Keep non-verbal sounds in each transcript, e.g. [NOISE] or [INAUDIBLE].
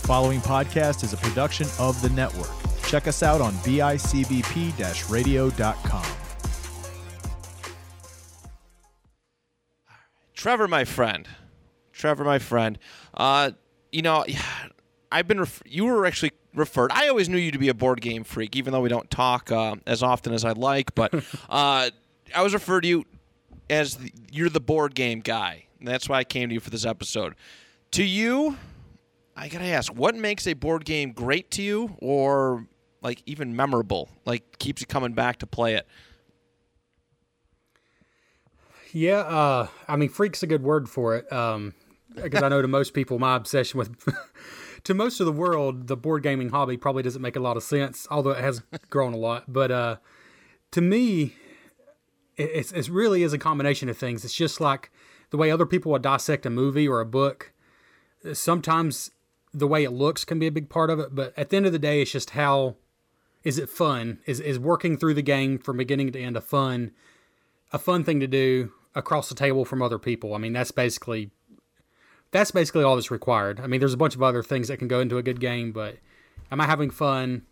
The following podcast is a production of the network. Check us out on bicbp radio.com. Trevor, my friend. Trevor, my friend. Uh, you know, I've been. Ref- you were actually referred. I always knew you to be a board game freak, even though we don't talk uh, as often as I'd like. But [LAUGHS] uh, I was referred to you as the, you're the board game guy. And that's why I came to you for this episode. To you, I gotta ask, what makes a board game great to you, or like even memorable? Like keeps you coming back to play it. Yeah, uh, I mean, freak's a good word for it. Um, because I know to most people, my obsession with, [LAUGHS] to most of the world, the board gaming hobby probably doesn't make a lot of sense, although it has grown a lot. But uh, to me, it, it really is a combination of things. It's just like the way other people would dissect a movie or a book. Sometimes the way it looks can be a big part of it, but at the end of the day, it's just how is it fun? Is is working through the game from beginning to end a fun, a fun thing to do across the table from other people? I mean, that's basically that's basically all that's required. I mean, there's a bunch of other things that can go into a good game, but am I having fun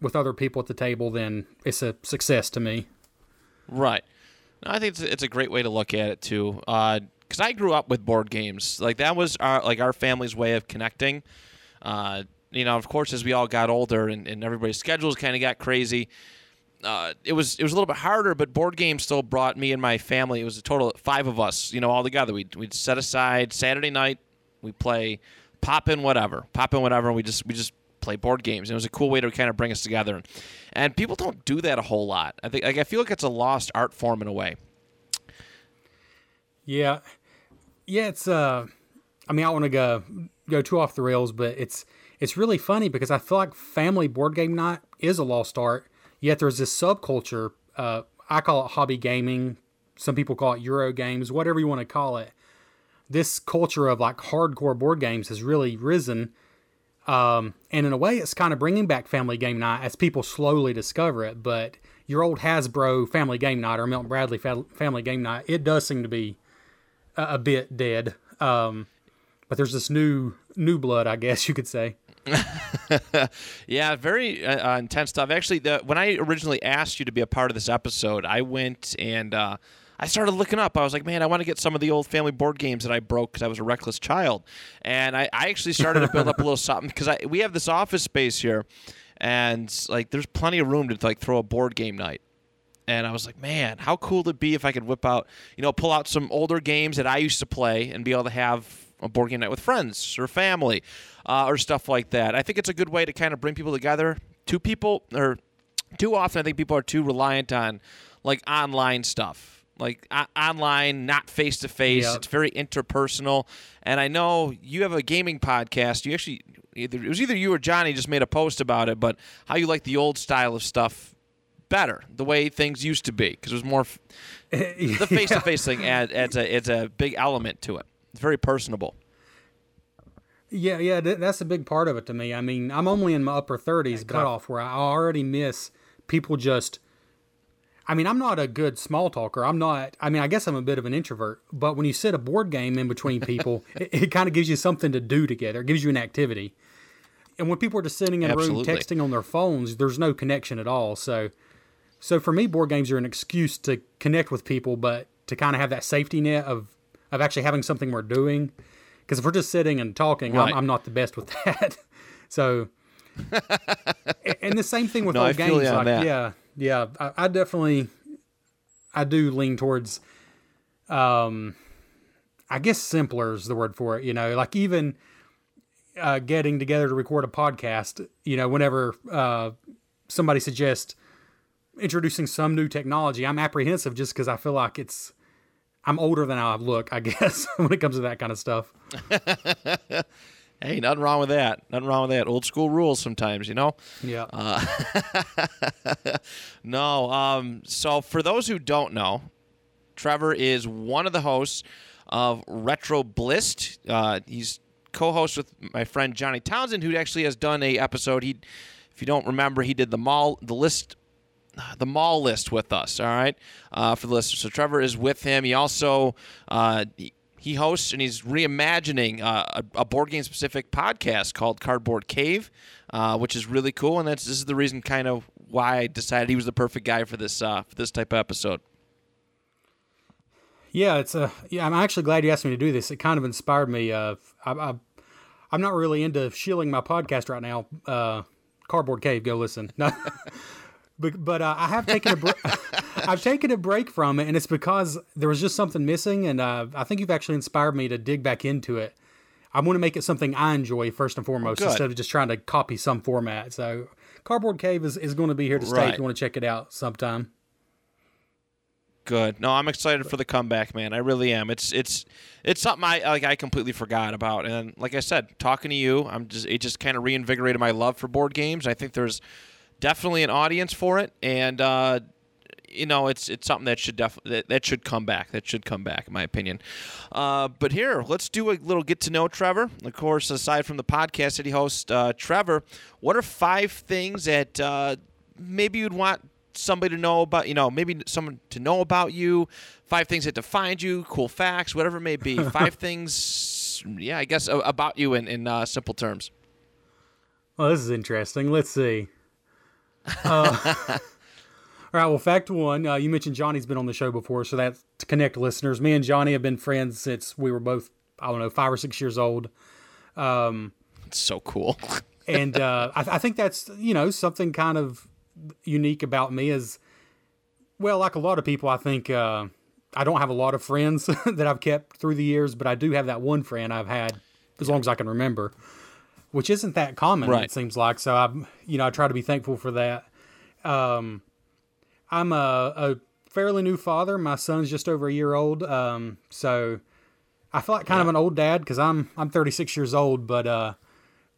with other people at the table? Then it's a success to me. Right. I think it's, it's a great way to look at it too. Uh, Because I grew up with board games. Like that was our like our family's way of connecting. Uh, you know, of course, as we all got older and, and everybody's schedules kind of got crazy, uh, it was it was a little bit harder. But board games still brought me and my family. It was a total of five of us. You know, all together. We we'd set aside Saturday night. We play pop in whatever, pop in whatever, and we just we just play board games. And it was a cool way to kind of bring us together. And people don't do that a whole lot. I think like I feel like it's a lost art form in a way. Yeah. Yeah, it's uh I mean I want to go go too off the rails, but it's it's really funny because I feel like family board game night is a lost art. Yet there's this subculture. Uh, I call it hobby gaming. Some people call it Euro games, whatever you want to call it. This culture of like hardcore board games has really risen um, and in a way, it's kind of bringing back Family Game Night as people slowly discover it. But your old Hasbro Family Game Night or Milton Bradley Family Game Night, it does seem to be a, bit dead. Um, but there's this new new blood, I guess you could say. [LAUGHS] yeah, very uh, uh, intense stuff. Actually, the, when I originally asked you to be a part of this episode, I went and uh, I started looking up. I was like, man, I want to get some of the old family board games that I broke because I was a reckless child. And I, I actually started to build up a little [LAUGHS] something because we have this office space here, and like there's plenty of room to like throw a board game night. And I was like, man, how cool would it be if I could whip out, you know, pull out some older games that I used to play and be able to have a board game night with friends or family uh, or stuff like that. I think it's a good way to kind of bring people together. Two people, or too often, I think people are too reliant on like online stuff like uh, online, not face to face. It's very interpersonal. And I know you have a gaming podcast. You actually, either, it was either you or Johnny just made a post about it, but how you like the old style of stuff better, the way things used to be, because it was more f- the face to face thing adds, adds a it's a big element to it. It's very personable. Yeah, yeah, that's a big part of it to me. I mean, I'm only in my upper 30s cutoff where I already miss people just I mean, I'm not a good small talker. I'm not. I mean, I guess I'm a bit of an introvert. But when you sit a board game in between people, [LAUGHS] it, it kind of gives you something to do together. It gives you an activity. And when people are just sitting in a room texting on their phones, there's no connection at all. So, so for me, board games are an excuse to connect with people, but to kind of have that safety net of of actually having something we're doing. Because if we're just sitting and talking, right. I'm, I'm not the best with [LAUGHS] that. so, and the same thing with no, old games. Like, yeah yeah, I, I definitely, I do lean towards, um, I guess simpler is the word for it. You know, like even uh, getting together to record a podcast. You know, whenever uh, somebody suggests introducing some new technology, I'm apprehensive just because I feel like it's I'm older than I look. I [LAUGHS] guess when it comes to that kind of stuff. [LAUGHS] Hey, nothing wrong with that. Nothing wrong with that. Old school rules sometimes, you know? Yeah. Uh, [LAUGHS] no. Um, so, for those who don't know, Trevor is one of the hosts of Retro Blist. Uh, he's co host with my friend Johnny Townsend, who actually has done a episode. He, if you don't remember, he did the mall, the list the mall list with us. All right, uh, for the listeners. So Trevor is with him. He also uh, he hosts and he's reimagining uh, a, board game specific podcast called Cardboard Cave, uh, which is really cool. And that's this is the reason kind of why I decided he was the perfect guy for this uh, for this type of episode. Yeah, it's a yeah. I'm actually glad you asked me to do this. It kind of inspired me. Uh, I, I, I'm not really into shilling my podcast right now. Uh, Cardboard Cave, go listen. [LAUGHS] No. But but uh, I have taken a break. [LAUGHS] I've taken a break from it, and it's because there was just something missing, and uh, I think you've actually inspired me to dig back into it. I want to make it something I enjoy first and foremost, Good. instead of just trying to copy some format. So, Cardboard Cave is, is going to be here to stay Right. if you want to check it out sometime. Good. No, I'm excited for the comeback, man. I really am. It's it's it's something I like. I completely forgot about, and like I said, talking to you, I'm just it just kind of reinvigorated my love for board games. I think there's definitely an audience for it, and uh, you know, it's it's something that should def- that, that should come back. That should come back, in my opinion. Uh, but here, let's do a little get to know Trevor. Of course, aside from the podcast that he hosts, uh, Trevor, what are five things that uh, maybe you'd want somebody to know about? You know, maybe someone to know about you. Five things that defined you, cool facts, whatever it may be. [LAUGHS] Five things, yeah, I guess about you in in uh, simple terms. Well, this is interesting. Let's see. Uh, [LAUGHS] all right. Well, fact one, uh, you mentioned Johnny's been on the show before, so that's to connect listeners. Me and Johnny have been friends since we were both, I don't know, five or six years old. It's so cool. [LAUGHS] and uh, I, I think that's you know something kind of unique about me is well like a lot of people i think uh, i don't have a lot of friends [LAUGHS] that i've kept through the years but i do have that one friend i've had as long as i can remember which isn't that common Right. it seems like so i'm you know i try to be thankful for that um, i'm a, a fairly new father my son's just over a year old um, so i feel like kind of an old dad because i'm i'm 36 years old but uh,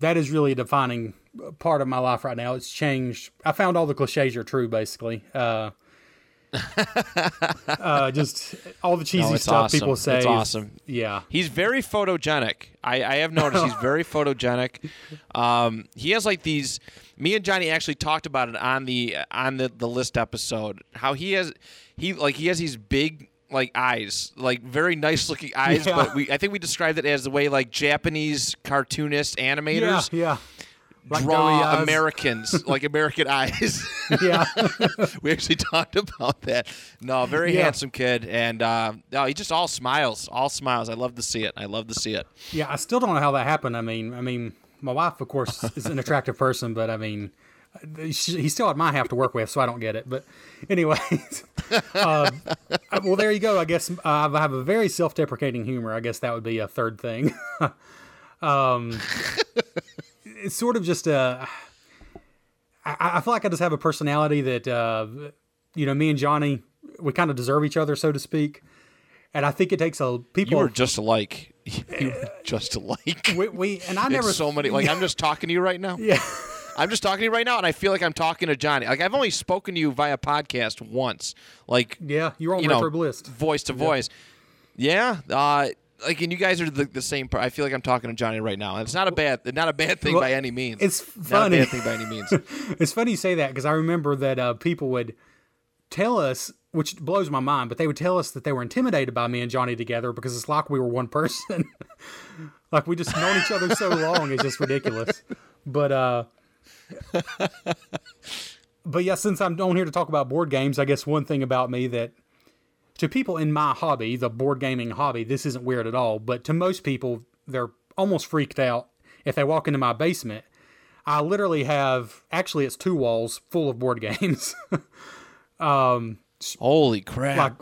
that is really a defining part of my life right now. It's changed. I found all the cliches are true, basically. Uh, [LAUGHS] uh, just all the cheesy No, stuff awesome. people say. It's awesome. Yeah. He's very photogenic. I, I have noticed he's very [LAUGHS] photogenic. Um, he has like these. Me and Johnny actually talked about it on the on the, the list episode. How he has he like he has these big like eyes, like very nice looking eyes. Yeah. But we I think we described it as the way like Japanese cartoonists Yeah. animators Yeah. Like draw. Americans [LAUGHS] like American eyes. [LAUGHS] Yeah. [LAUGHS] we actually talked about that. No, very Yeah. handsome kid, and uh, no, he just all smiles, all smiles. I love to see it. I love to see it. yeah. I still don't know how that happened. I mean, I mean, my wife, of course, is an attractive person, but I mean, he's still at my half to work with, so I don't get it. But anyways, uh, well, there you go. I guess uh, I have a very self-deprecating humor. I guess that would be a third thing. um, it's sort of just a. I, I feel like I just have a personality that, uh, you know, me and Johnny, we kind of deserve each other, so to speak. And I think it takes a people. You were just alike. [LAUGHS] You were just alike. we, we and I [LAUGHS] It's never so many. Like I'm just talking to you right now. Yeah. I'm just talking to you right now, and I feel like I'm talking to Johnny. Like I've only spoken to you via podcast once. Like Yeah, you're on you know, bliss. voice to voice. Yeah. Uh, like, and you guys are the, the same. Per- I feel like I'm talking to Johnny right now. And it's not a bad, not a bad thing Well, by any means. it's funny. not a bad thing by any means. [LAUGHS] It's funny you say that because I remember that uh, people would tell us, which blows my mind, but they would tell us that they were intimidated by me and Johnny together because it's like we were one person. [LAUGHS] like we just known each other so long, it's just ridiculous. But uh, [LAUGHS] but yeah, since I'm on here to talk about board games, I guess one thing about me that to people in my hobby, the board gaming hobby, this isn't weird at all. But to most people, they're almost freaked out if they walk into my basement. I literally have actually it's two walls full of board [LAUGHS] games. Holy crap! like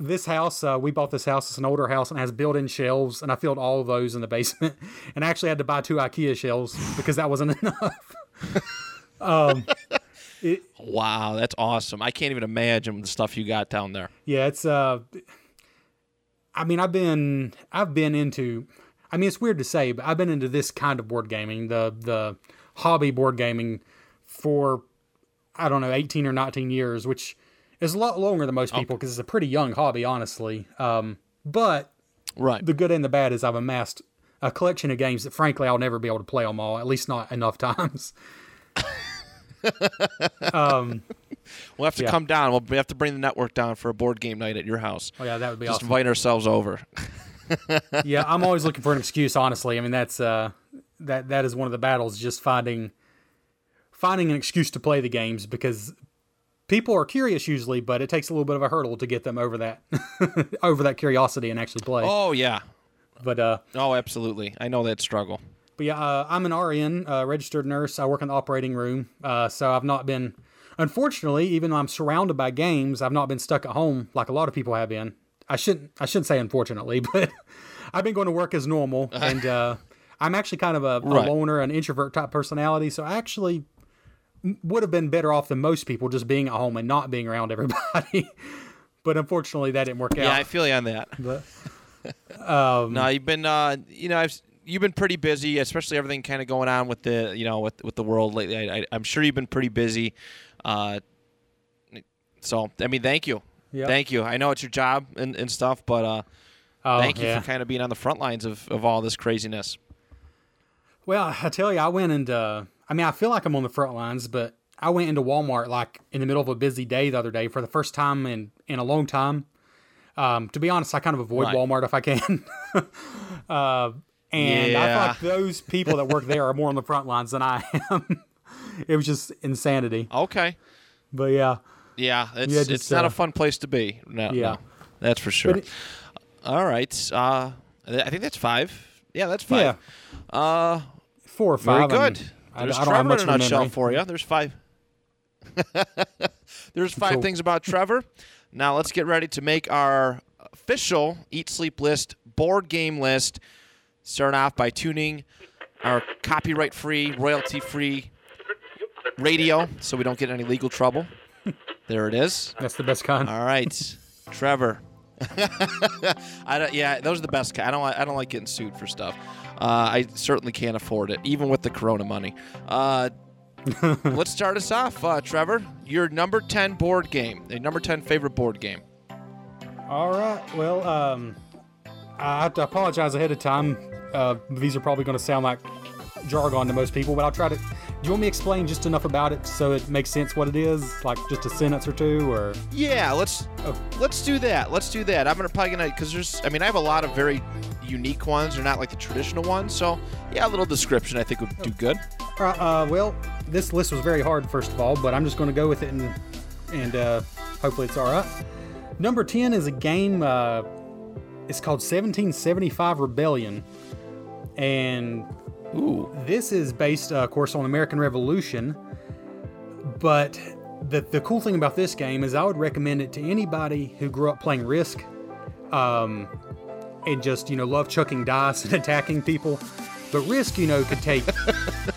this house, uh, we bought this house. It's an older house and it has built-in shelves, and I filled all of those in the basement. [LAUGHS] And I actually had to buy two IKEA shelves because that wasn't [LAUGHS] enough. Wow, that's awesome. I can't even imagine the stuff you got down there. Yeah, it's uh I mean, I've been I've been into I mean, it's weird to say, but I've been into this kind of board gaming, the the hobby board gaming for I don't know, 18 or 19 years, which is a lot longer than most people because it's a pretty young hobby, honestly. Um, but Right. the good and the bad is I've amassed a collection of games that frankly I'll never be able to play them all, at least not enough [LAUGHS] times. We'll have to Yeah. come down. We'll we have to bring the network down for a board game night at your house. Oh yeah, that would be Just awesome. invite ourselves over. [LAUGHS] yeah, I'm always looking for an excuse. Honestly, I mean that's uh, that that is one of the battles. Just finding finding an excuse to play the games because people are curious usually, but it takes a little bit of a hurdle to get them over that [LAUGHS] over that curiosity and actually play. Oh yeah. But uh, oh, absolutely. I know that struggle. But yeah, uh, I'm an RN, uh, registered nurse. I work in the operating room, uh, so I've not been. Unfortunately, even though I'm surrounded by games, I've not been stuck at home like a lot of people have been. I shouldn't. I shouldn't say unfortunately, [LAUGHS] but I've been going to work as normal, [LAUGHS] and uh, I'm actually kind of a, right. a loner, an introvert type personality. So I actually would have been better off than most people just being at home and not being around [LAUGHS] everybody. but unfortunately, that didn't work out. Yeah, I feel you on that. But um, no, you've been, uh, you know, I've you've been pretty busy, especially everything kind of going on with the, you know, with with the world lately. I, am sure you've been pretty busy. Uh, so, I mean, thank you, yep. thank you. I know it's your job and, and stuff, but uh, oh, thank you yeah. for kind of being on the front lines of, of all this craziness. Well, I tell you, I went and uh, I mean, I feel like I'm on the front lines, but I went into Walmart like in the middle of a busy day the other day for the first time in in a long time. Um, to be honest, I kind of avoid right. Walmart if I can. [LAUGHS] uh, and yeah. I feel like those people that work there are more on the front lines than I am. [LAUGHS] it was just insanity. Okay. But yeah. Yeah, it's yeah, just, it's not uh, a fun place to be. No, yeah, no, that's for sure. It, All right, uh, I think that's five. Yeah, that's five. Yeah. Uh, Four or five. Very good. I There's I, I Trevor in a nutshell for you. There's five. [LAUGHS] There's five cool. things about Trevor. Now let's get ready to make our official Eat Sleep List board game list. Start off by tuning our copyright free, royalty free radio so we don't get any legal trouble. there it is. That's the best kind. All right, Trevor. [LAUGHS] I don't, yeah, those are the best. I don't. I don't like getting sued for stuff. Uh, I certainly can't afford it, even with the Corona money. Uh, [LAUGHS] let's start us off, uh, Trevor. Your number ten board game, a number ten favorite board game. All right. Well, um, I have to apologize ahead of time. Uh, these are probably going to sound like jargon to most people, but I'll try to. Do you want me to explain just enough about it so it makes sense what it is, like just a sentence or two, or? Yeah, let's oh. let's do that. Let's do that. I'm gonna probably gonna because there's. I mean, I have a lot of very unique ones. They're not like the traditional ones. So yeah, a little description I think would do good. All right. Uh, well, this list was very hard first of all, but I'm just going to go with it and and uh, hopefully it's all right. Number ten is a game. Uh, it's called 1775 Rebellion, and Ooh. this is based, uh, of course, on American Revolution. But the the cool thing about this game is I would recommend it to anybody who grew up playing Risk. Um, and just you know love chucking dice [LAUGHS] and attacking people. But Risk, you know, could take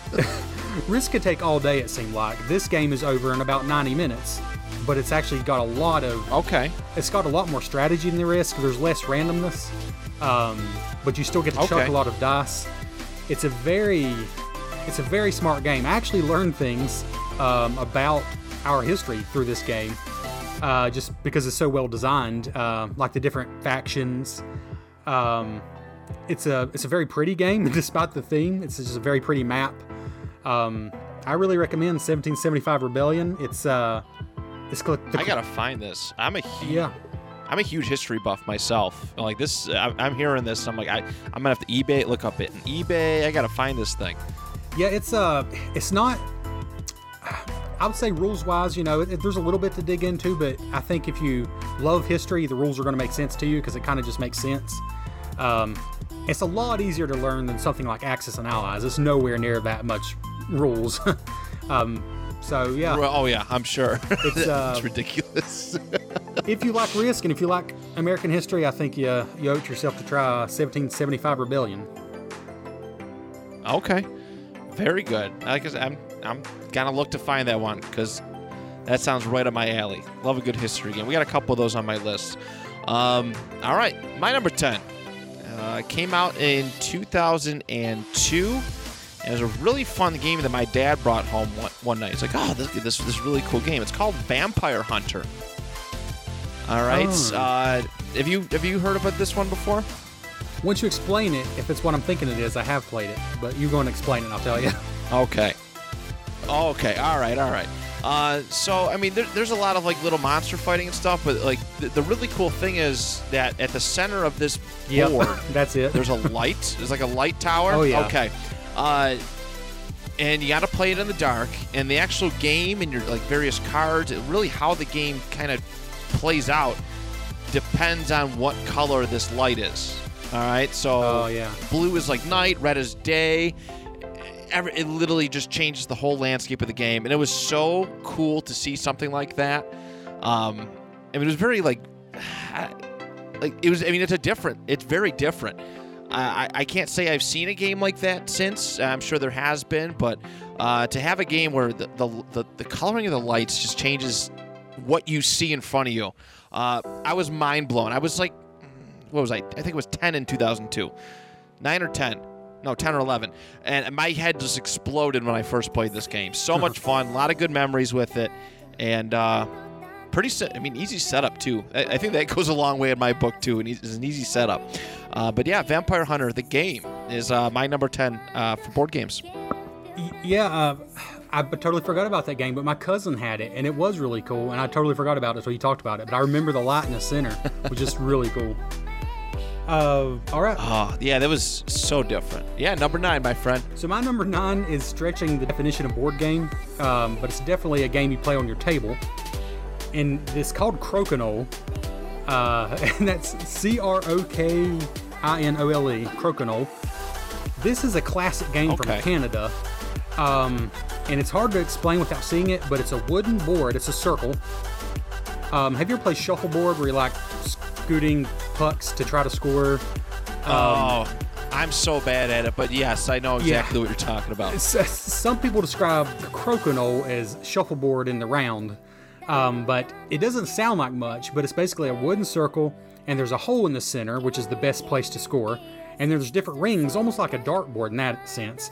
[LAUGHS] Risk could take all day. It seemed like this game is over in about 90 minutes, but it's actually got a lot of okay. It's got a lot more strategy than the Risk. There's less randomness, um, but you still get to okay. chuck a lot of dice. It's a very it's a very smart game. I actually learned things um, about our history through this game, uh, just because it's so well designed, uh, like the different factions. Um, it's a it's a very pretty game, [LAUGHS] despite the theme. It's just a very pretty map. Um, I really recommend 1775 Rebellion. It's uh, it's the, I gotta find this. I'm a huge, yeah. I'm a huge history buff myself. Like this, I'm hearing this. I'm like, I, I'm gonna have to eBay look up it. And eBay, I gotta find this thing. Yeah, it's uh, it's not. I would say rules wise, you know, it, there's a little bit to dig into, but I think if you love history, the rules are going to make sense to you because it kind of just makes sense. Um, it's a lot easier to learn than something like Axis and Allies. It's nowhere near that much rules. [LAUGHS] um, so yeah. Oh yeah, I'm sure. It's, [LAUGHS] uh, it's ridiculous. [LAUGHS] if you like Risk and if you like American history, I think you you owe it yourself to try 1775 Rebellion. Okay, very good. I said, I'm I'm gonna look to find that one because that sounds right up my alley. Love a good history game. We got a couple of those on my list. Um, all right, my number ten uh, came out in 2002. And it was a really fun game that my dad brought home one, one night. It's like, oh, this, this this really cool game. It's called Vampire Hunter. All right. Oh. Uh, have you have you heard about this one before? Once you explain it, if it's what I'm thinking it is, I have played it. But you go and explain it, I'll tell you. [LAUGHS] Okay. Okay. All right. All right. Uh, so I mean, there, there's a lot of like little monster fighting and stuff, but like the, the really cool thing is that at the center of this Yep, board, [LAUGHS] that's it. there's a [LAUGHS] light. There's like a light tower. Oh, yeah. Okay. Uh, and you got to play it in the dark. And the actual game and your like various cards, really how the game kind of plays out depends on what color this light is. All right. So Oh, yeah. blue is like night, red is day. Every, it literally just changes the whole landscape of the game, and it was so cool to see something like that. Um, I mean, it was very like, [SIGHS] like it was. I mean, it's a different. It's very different. I, I- I can't say I've seen a game like that since. I'm sure there has been, but uh, to have a game where the, the the the coloring of the lights just changes what you see in front of you, uh, I was mind blown. I was like, what was I? I think it was 10 in 2002, nine or 10. No, 10 or 11. And my head just exploded when I first played this game. So much [LAUGHS] fun, a lot of good memories with it, and uh, pretty. Se- I mean, easy setup too. I, I think that [LAUGHS] goes a long way in my book too. And it's an easy setup. Uh, but yeah, Vampire Hunter, the game, is uh, my number 10 uh, for board games. Yeah, uh, I totally forgot about that game, but my cousin had it, and it was really cool. And I totally forgot about it, so he talked about it. But I remember the light in the center, was just really cool. Uh, all right. Oh, yeah, that was so different. Yeah, number nine, my friend. So my number nine is stretching the definition of board game, um, but it's definitely a game you play on your table, and it's called Crokinole, uh, [LAUGHS] and that's C R O K I N O L E, Crokinole. This is a classic game Okay. from Canada, um, and it's hard to explain without seeing it, but it's a wooden board. It's a circle. Um, have you ever played shuffleboard where you're like scooting pucks to try to score? oh, I'm so bad at it, but yes, I know Yeah. exactly what you're talking about. Some people describe crokinole as shuffleboard in the round, um, but it doesn't sound like much. But it's basically a wooden circle, and there's a hole in the center, which is the best place to score. And there's different rings, almost like a dartboard in that sense.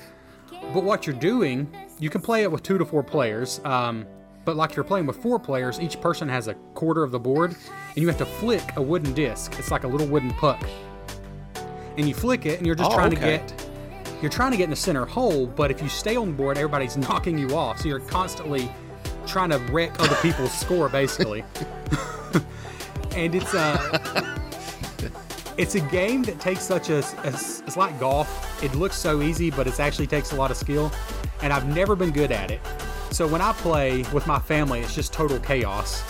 But what you're doing, you can play it with two to four players. Um, but like you're playing with four players, each person has a quarter of the board, and you have to flick a wooden disc. It's like a little wooden puck, and you flick it, and you're just Oh, trying okay. to get you're trying to get in the center hole, but if you stay on board, everybody's [LAUGHS] knocking you off. So you're constantly trying to wreck other people's score, basically. [LAUGHS] and it's uh, it's a game that takes such a, a- it's like golf. It looks so easy, but it actually takes a lot of skill. And I've never been good at it. So when I play with my family, it's just total chaos.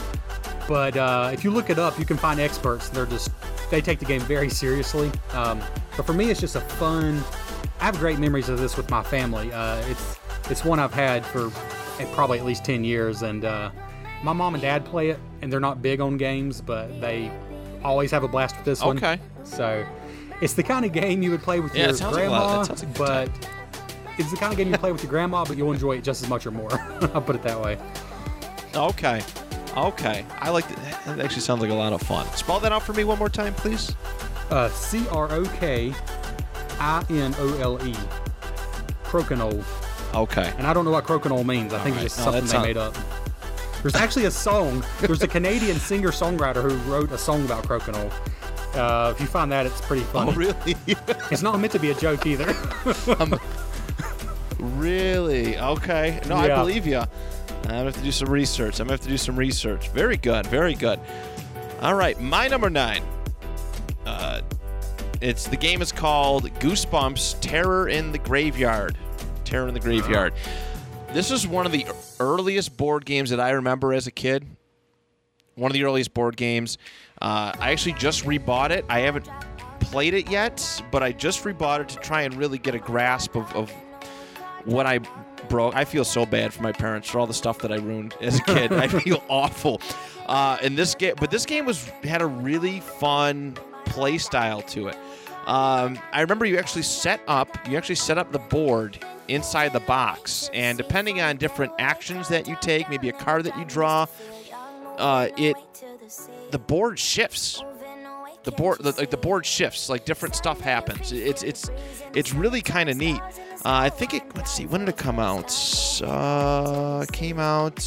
But uh, if you look it up, you can find experts. They're just they take the game very seriously. Um, but for me, it's just a fun. I have great memories of this with my family. Uh, it's it's one I've had for eh, probably at least ten years, and uh, my mom and dad play it, and they're not big on games, but they always have a blast with this one. Okay. So it's the kind of game you would play with Yeah, your like grandma, like but it's the kind of game you play with your grandma, but you'll enjoy it just as much or more. [LAUGHS] I'll put it that way. Okay. Okay. I like that. That actually sounds like a lot of fun. Spell that out for me one more time, please. Uh, C R O K I N O L E. Crokinole. Okay. And I don't know what crokinole means. I think right. it's just No, something they made up. There's actually a song. There's a Canadian singer songwriter who wrote a song about crokinole. Uh, if you find that, it's pretty funny. Oh, really? [LAUGHS] It's not meant to be a joke either. [LAUGHS] really? Okay. No, I believe you. I'm gonna have to do some research. I'm gonna have to do some research. Very good. Very good. All right. My number nine. Uh, it's the game is called Goosebumps: Terror in the Graveyard. Terror in the Graveyard. This is one of the earliest board games that I remember as a kid. One of the earliest board games. Uh, I actually just rebought it. I haven't played it yet, but I just rebought it to try and really get a grasp of, of what I broke. I feel so bad for my parents for all the stuff that I ruined as a kid. I [LAUGHS] feel awful. Uh, and this game, but this game was had a really fun play style to it. Um, I remember you actually set up you actually set up the board inside the box, and depending on different actions that you take, maybe a card that you draw, uh, it the board shifts. The board the, like the board shifts like different stuff happens. It's it's it's really kind of neat. Uh, i think it let's see when did it come out? Uh came out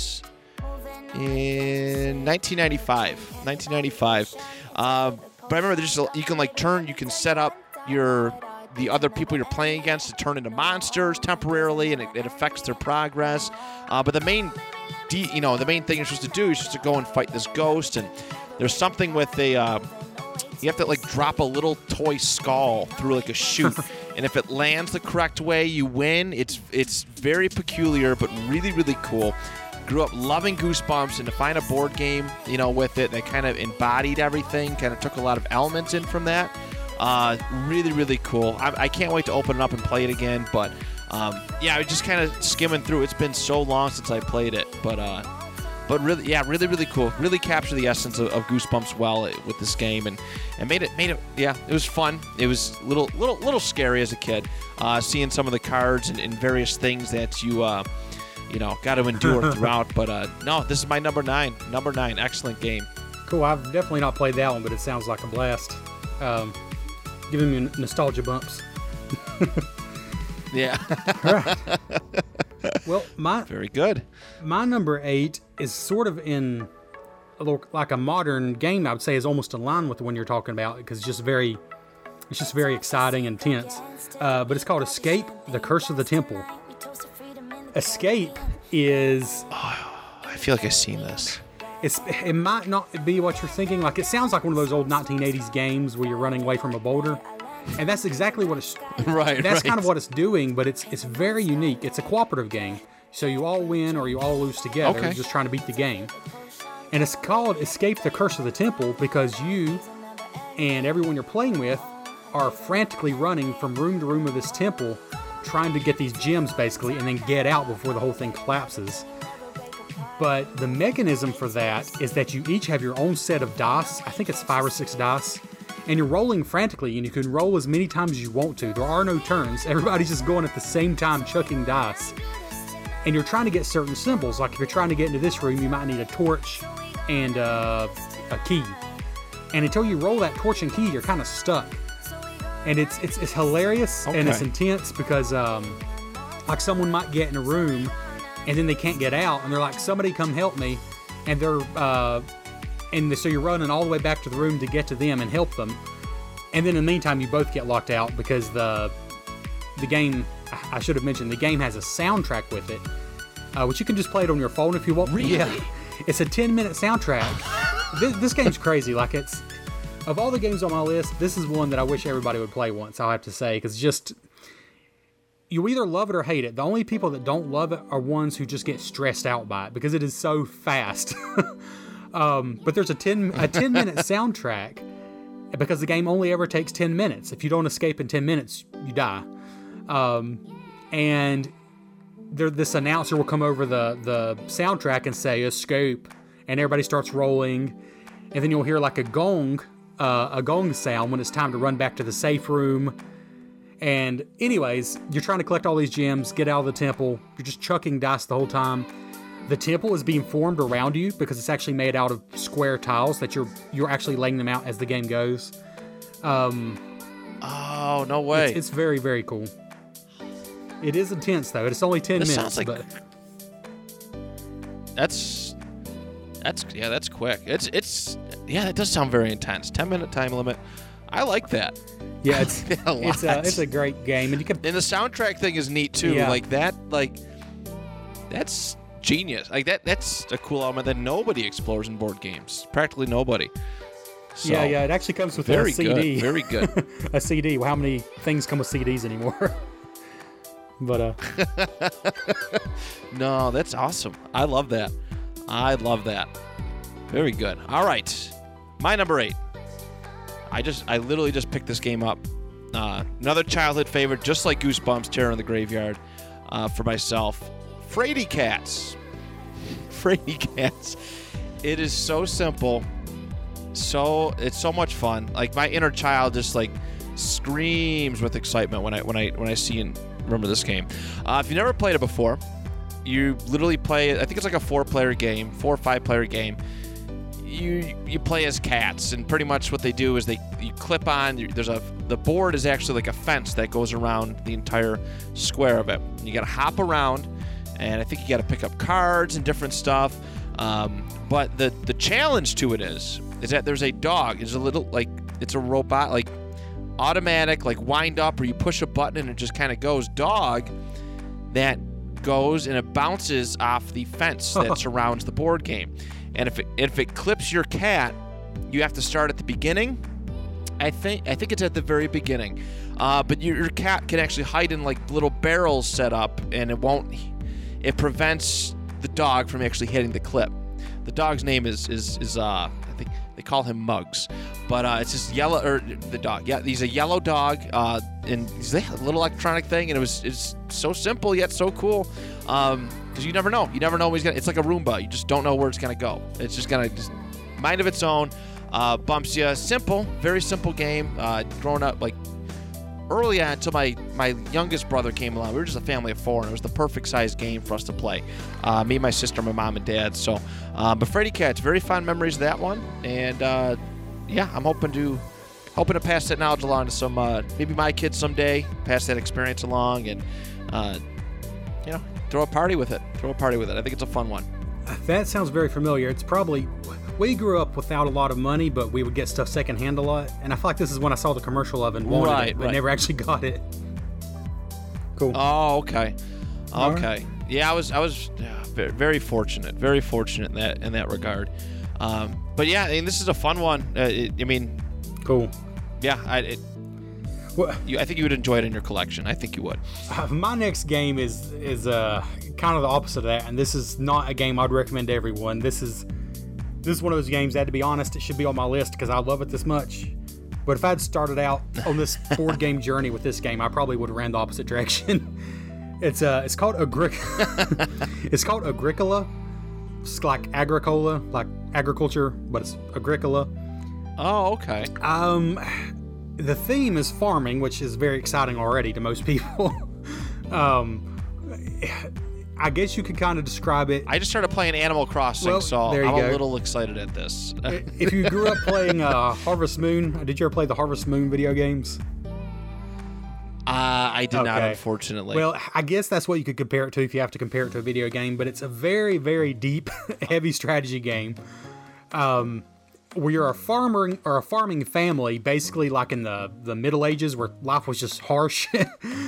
in 1995 1995 uh, but i remember there's a, you can like turn you can set up your the other people you're playing against to turn into monsters temporarily, and it, it affects their progress. Uh, but the main, de- you know, the main thing you're supposed to do is just to go and fight this ghost, and there's something with a. Uh, you have to like drop a little toy skull through like a chute, [LAUGHS] and if it lands the correct way, you win. It's it's very peculiar, but really really cool. Grew up loving Goosebumps, and to find a board game, you know, with it that kind of embodied everything, kind of took a lot of elements in from that. Uh, really really cool. I, I can't wait to open it up and play it again. But um, yeah, I was just kind of skimming through. It's been so long since I played it, but. Uh, but really, yeah, really, really cool. Really captured the essence of, of Goosebumps well with this game, and and made it made it. Yeah, it was fun. It was little little little scary as a kid, uh, seeing some of the cards and, and various things that you. Uh, you know, got to endure [LAUGHS] throughout. But uh, no, this is my number nine. Number nine, excellent game. Cool. I've definitely not played that one, but it sounds like a blast. Um, giving me nostalgia bumps. yeah. [LAUGHS] right. well, my very good. My number eight is sort of in a little, like a modern game. I would say is almost in line with the one you're talking about because it's just very, it's just very exciting and tense. Uh, but it's called Escape: The Curse of the Temple. Escape is. Oh, I feel like I've seen this. It's, it might not be what you're thinking. Like it sounds like one of those old 1980s games where you're running away from a boulder, and that's exactly what it's. [LAUGHS] right. That's right. kind of what it's doing, but it's it's very unique. It's a cooperative game, so you all win or you all lose together, Okay. just trying to beat the game. And it's called Escape the Curse of the Temple because you and everyone you're playing with are frantically running from room to room of this temple, trying to get these gems basically, and then get out before the whole thing collapses. But the mechanism for that is that you each have your own set of dice. I think it's five or six dice. And you're rolling frantically, and you can roll as many times as you want to. There are no turns. [LAUGHS] Everybody's just going at the same time, chucking dice. And you're trying to get certain symbols. Like if you're trying to get into this room, you might need a torch and uh, a key. And until you roll that torch and key, you're kind of stuck. And it's it's, it's hilarious and it's intense because um, like someone might get in a room and then they can't get out and they're like somebody come help me. And they're uh, and so you're running all the way back to the room to get to them and help them. And then in the meantime you both get locked out because the the game I should have mentioned the game has a soundtrack with it uh, which you can just play it on your phone if you want. Really? yeah. [LAUGHS] It's a 10 minute soundtrack. This, this game's crazy. Like it's of all the games on my list this is one that i wish everybody would play once i'll have to say because just you either love it or hate it. The only people that don't love it are ones who just get stressed out by it because it is so fast. [LAUGHS] um, but there's a 10 a 10 minute [LAUGHS] soundtrack because the game only ever takes 10 minutes. If you don't escape in 10 minutes, you die. Um, and there, this announcer will come over the, the soundtrack and say escape and everybody starts rolling and then you'll hear like a gong uh, a gong sound when it's time to run back to the safe room and anyways, you're trying to collect all these gems, get out of the temple. You're just chucking dice the whole time. The temple is being formed around you because it's actually made out of square tiles that you're you're actually laying them out as the game goes. Um, Oh no way! it's, it's very very cool. It is intense though. It's only ten This minutes, sounds like- but that's that's yeah, that's quick. It's it's yeah, that does sound very intense. Ten minute time limit. I like that. yeah, it's [LAUGHS] a it's a it's a great game, and you can And the soundtrack thing is neat too. Yeah. Like that, like that's genius. Like that, that's a cool element that nobody explores in board games. Practically nobody. So, yeah yeah. It actually comes with Very a CD. good. Very good. [LAUGHS] a CD. Well, how many things come with CDs anymore? [LAUGHS] but uh, no, that's awesome. I love that. I love that. Very good. All right, my number eight. I just, I literally just picked this game up. Uh, another childhood favorite, just like Goosebumps, Terror in the Graveyard, uh, for myself. Fraidy Cats. [LAUGHS] Fraidy Cats. It is so simple. So it's so much fun. Like my inner child just like screams with excitement when I when I when I see and remember this game. Uh, if you never played it before, you literally play. I think it's like a four-player game, four or five-player game. You you play as cats, and pretty much what they do is they you clip on. There's a the board is actually like a fence that goes around the entire square of it. You got to hop around, and I think you got to pick up cards and different stuff. Um, but the the challenge to it is is that there's a dog. It's a little like it's a robot like automatic, like wind up, or you push a button and it just kind of goes. Dog, that goes and it bounces off the fence that [LAUGHS] surrounds the board game. And if it, if it clips your cat, you have to start at the beginning. I think I think it's at the very beginning. Uh, but your, your cat can actually hide in like little barrels set up, and it won't. It prevents the dog from actually hitting the clip. The dog's name is is is uh I think they call him Mugs, but uh, it's this yellow or the dog. Yeah, he's a yellow dog, uh, and he's a little electronic thing, and it was it's so simple yet so cool. Um, because you never know, you never know when he's gonna. It's like a Roomba. You just don't know where it's gonna go. It's just gonna just mind of its own. Uh, bumps you. Simple, very simple game. Uh, growing up like early on until my, my youngest brother came along. We were just a family of four, and it was the perfect size game for us to play. Uh, me, my sister, my mom, and dad. So, uh, but Freddy Cats, very fond memories of that one, and uh, yeah, I'm hoping to hoping to pass that knowledge along to some uh, maybe my kids someday. Pass that experience along, and you know, throw a party with it. Throw a party with it. I think it's a fun one. That sounds very familiar. It's probably we grew up without a lot of money, but we would get stuff secondhand a lot. And I feel like this is when I saw the commercial of it and wanted Right, it, but right. never actually got it. Cool. Oh, okay, All okay. Yeah, I was I was very, very fortunate, very fortunate in that in that regard. Um, but yeah, I mean, this is a fun one. Uh, it, I mean, cool. yeah, I it, Well, you, I think you would enjoy it in your collection. I think you would. uh, my next game is is uh, kind of the opposite of that, and this is not a game I'd recommend to everyone. This is this is one of those games that, to be honest, it should be on my list because I love it this much. But if I'd started out on this [LAUGHS] board game journey with this game, I probably would have ran the opposite direction. [LAUGHS] it's uh, it's called Agric. [LAUGHS] it's called Agricola. It's like Agricola, like agriculture, but it's Agricola. Oh, okay. Um, the theme is farming, which is very exciting already to most [LAUGHS] people. um, I guess you could kind of describe it. I just started playing Animal Crossing, Well, so there you I'm go. a little excited at this. if you grew up playing uh, Harvest Moon, did you ever play the Harvest Moon video games? Uh, I did not, unfortunately. Well, I guess that's what you could compare it to if you have to compare it to a video game, but it's a very, very deep, [LAUGHS] heavy strategy game. Um, where you're a farmer or a farming family, basically like in the, the Middle Ages where life was just harsh.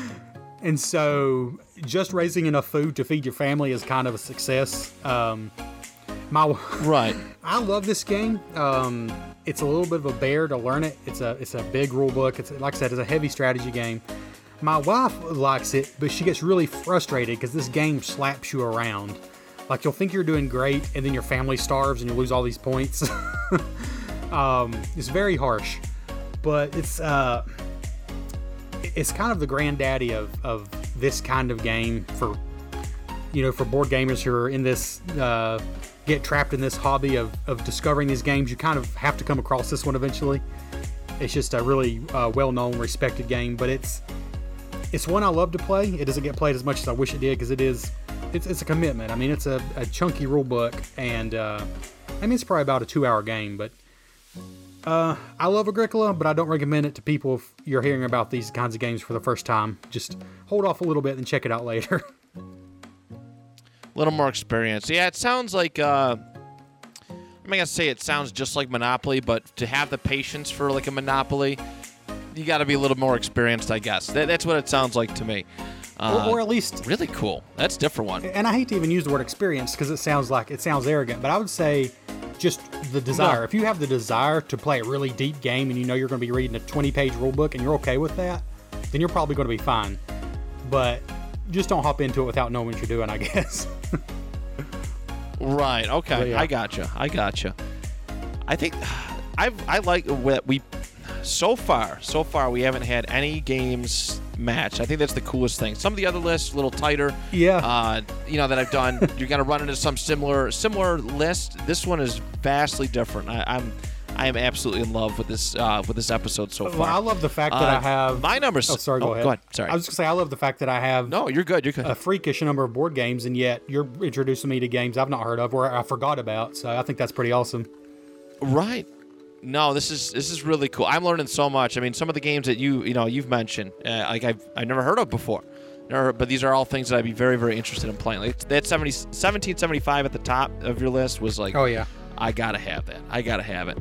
[LAUGHS] and so just raising enough food to feed your family is kind of a success. Um, my [LAUGHS] right. I love this game. Um, it's a little bit of a bear to learn it. It's a it's a big rule book. It's like I said, it's a heavy strategy game. My wife likes it, but she gets really frustrated because this game slaps you around. Like you'll think you're doing great, and then your family starves and you lose all these points. [LAUGHS] um, it's very harsh, but it's uh, it's kind of the granddaddy of of this kind of game for you know, for board gamers who are in this, uh, get trapped in this hobby of, of discovering these games, you kind of have to come across this one eventually. It's just a really uh, well-known, respected game, but it's it's one I love to play. It doesn't get played as much as I wish it did because it is it's, it's a commitment. I mean, it's a, a chunky rule book, and uh, I mean, it's probably about a two-hour game, but uh, I love Agricola, but I don't recommend it to people if you're hearing about these kinds of games for the first time. Just hold off a little bit and check it out later. A [LAUGHS] little more experience. Yeah, it sounds like. Uh, I'm gonna say it sounds just like Monopoly, but to have the patience for like a Monopoly, you got to be a little more experienced, I guess. That, that's what it sounds like to me. Uh, or, or at least really cool. That's a different one. and I hate to even use the word experience because it sounds like it sounds arrogant, but I would say just the desire. No. If you have the desire to play a really deep game and you know you're going to be reading a 20 page rule book and you're okay with that, then you're probably going to be fine. But just don't hop into it without knowing what you're doing, I [LAUGHS] guess. Right. Okay. Yeah. I gotcha. I gotcha. I think [SIGHS] I I like what we so far. So far, we haven't had any games match. I think that's the coolest thing. Some of the other lists a little tighter. Yeah. Uh, you know that I've done. [LAUGHS] you're gonna run into some similar similar list. This one is vastly different. I, I'm I am absolutely in love with this uh, with this episode so far. well, I love the fact that Uh, I have. my numbers. Oh, sorry, go ahead. Go ahead. Sorry. I was going to say, I love the fact that I have no, you're good. You're good. a freakish number of board games, and yet you're introducing me to games I've not heard of or I forgot about. So I think that's pretty awesome. Right. No, this is this is really cool. I'm learning so much. I mean, some of the games that you you know you've mentioned, uh, like I've I've never heard of before. Never, but these are all things that I'd be very very interested in playing. Like that 70, 1775 at the top of your list was like, Oh, yeah. I gotta have that. I gotta have it.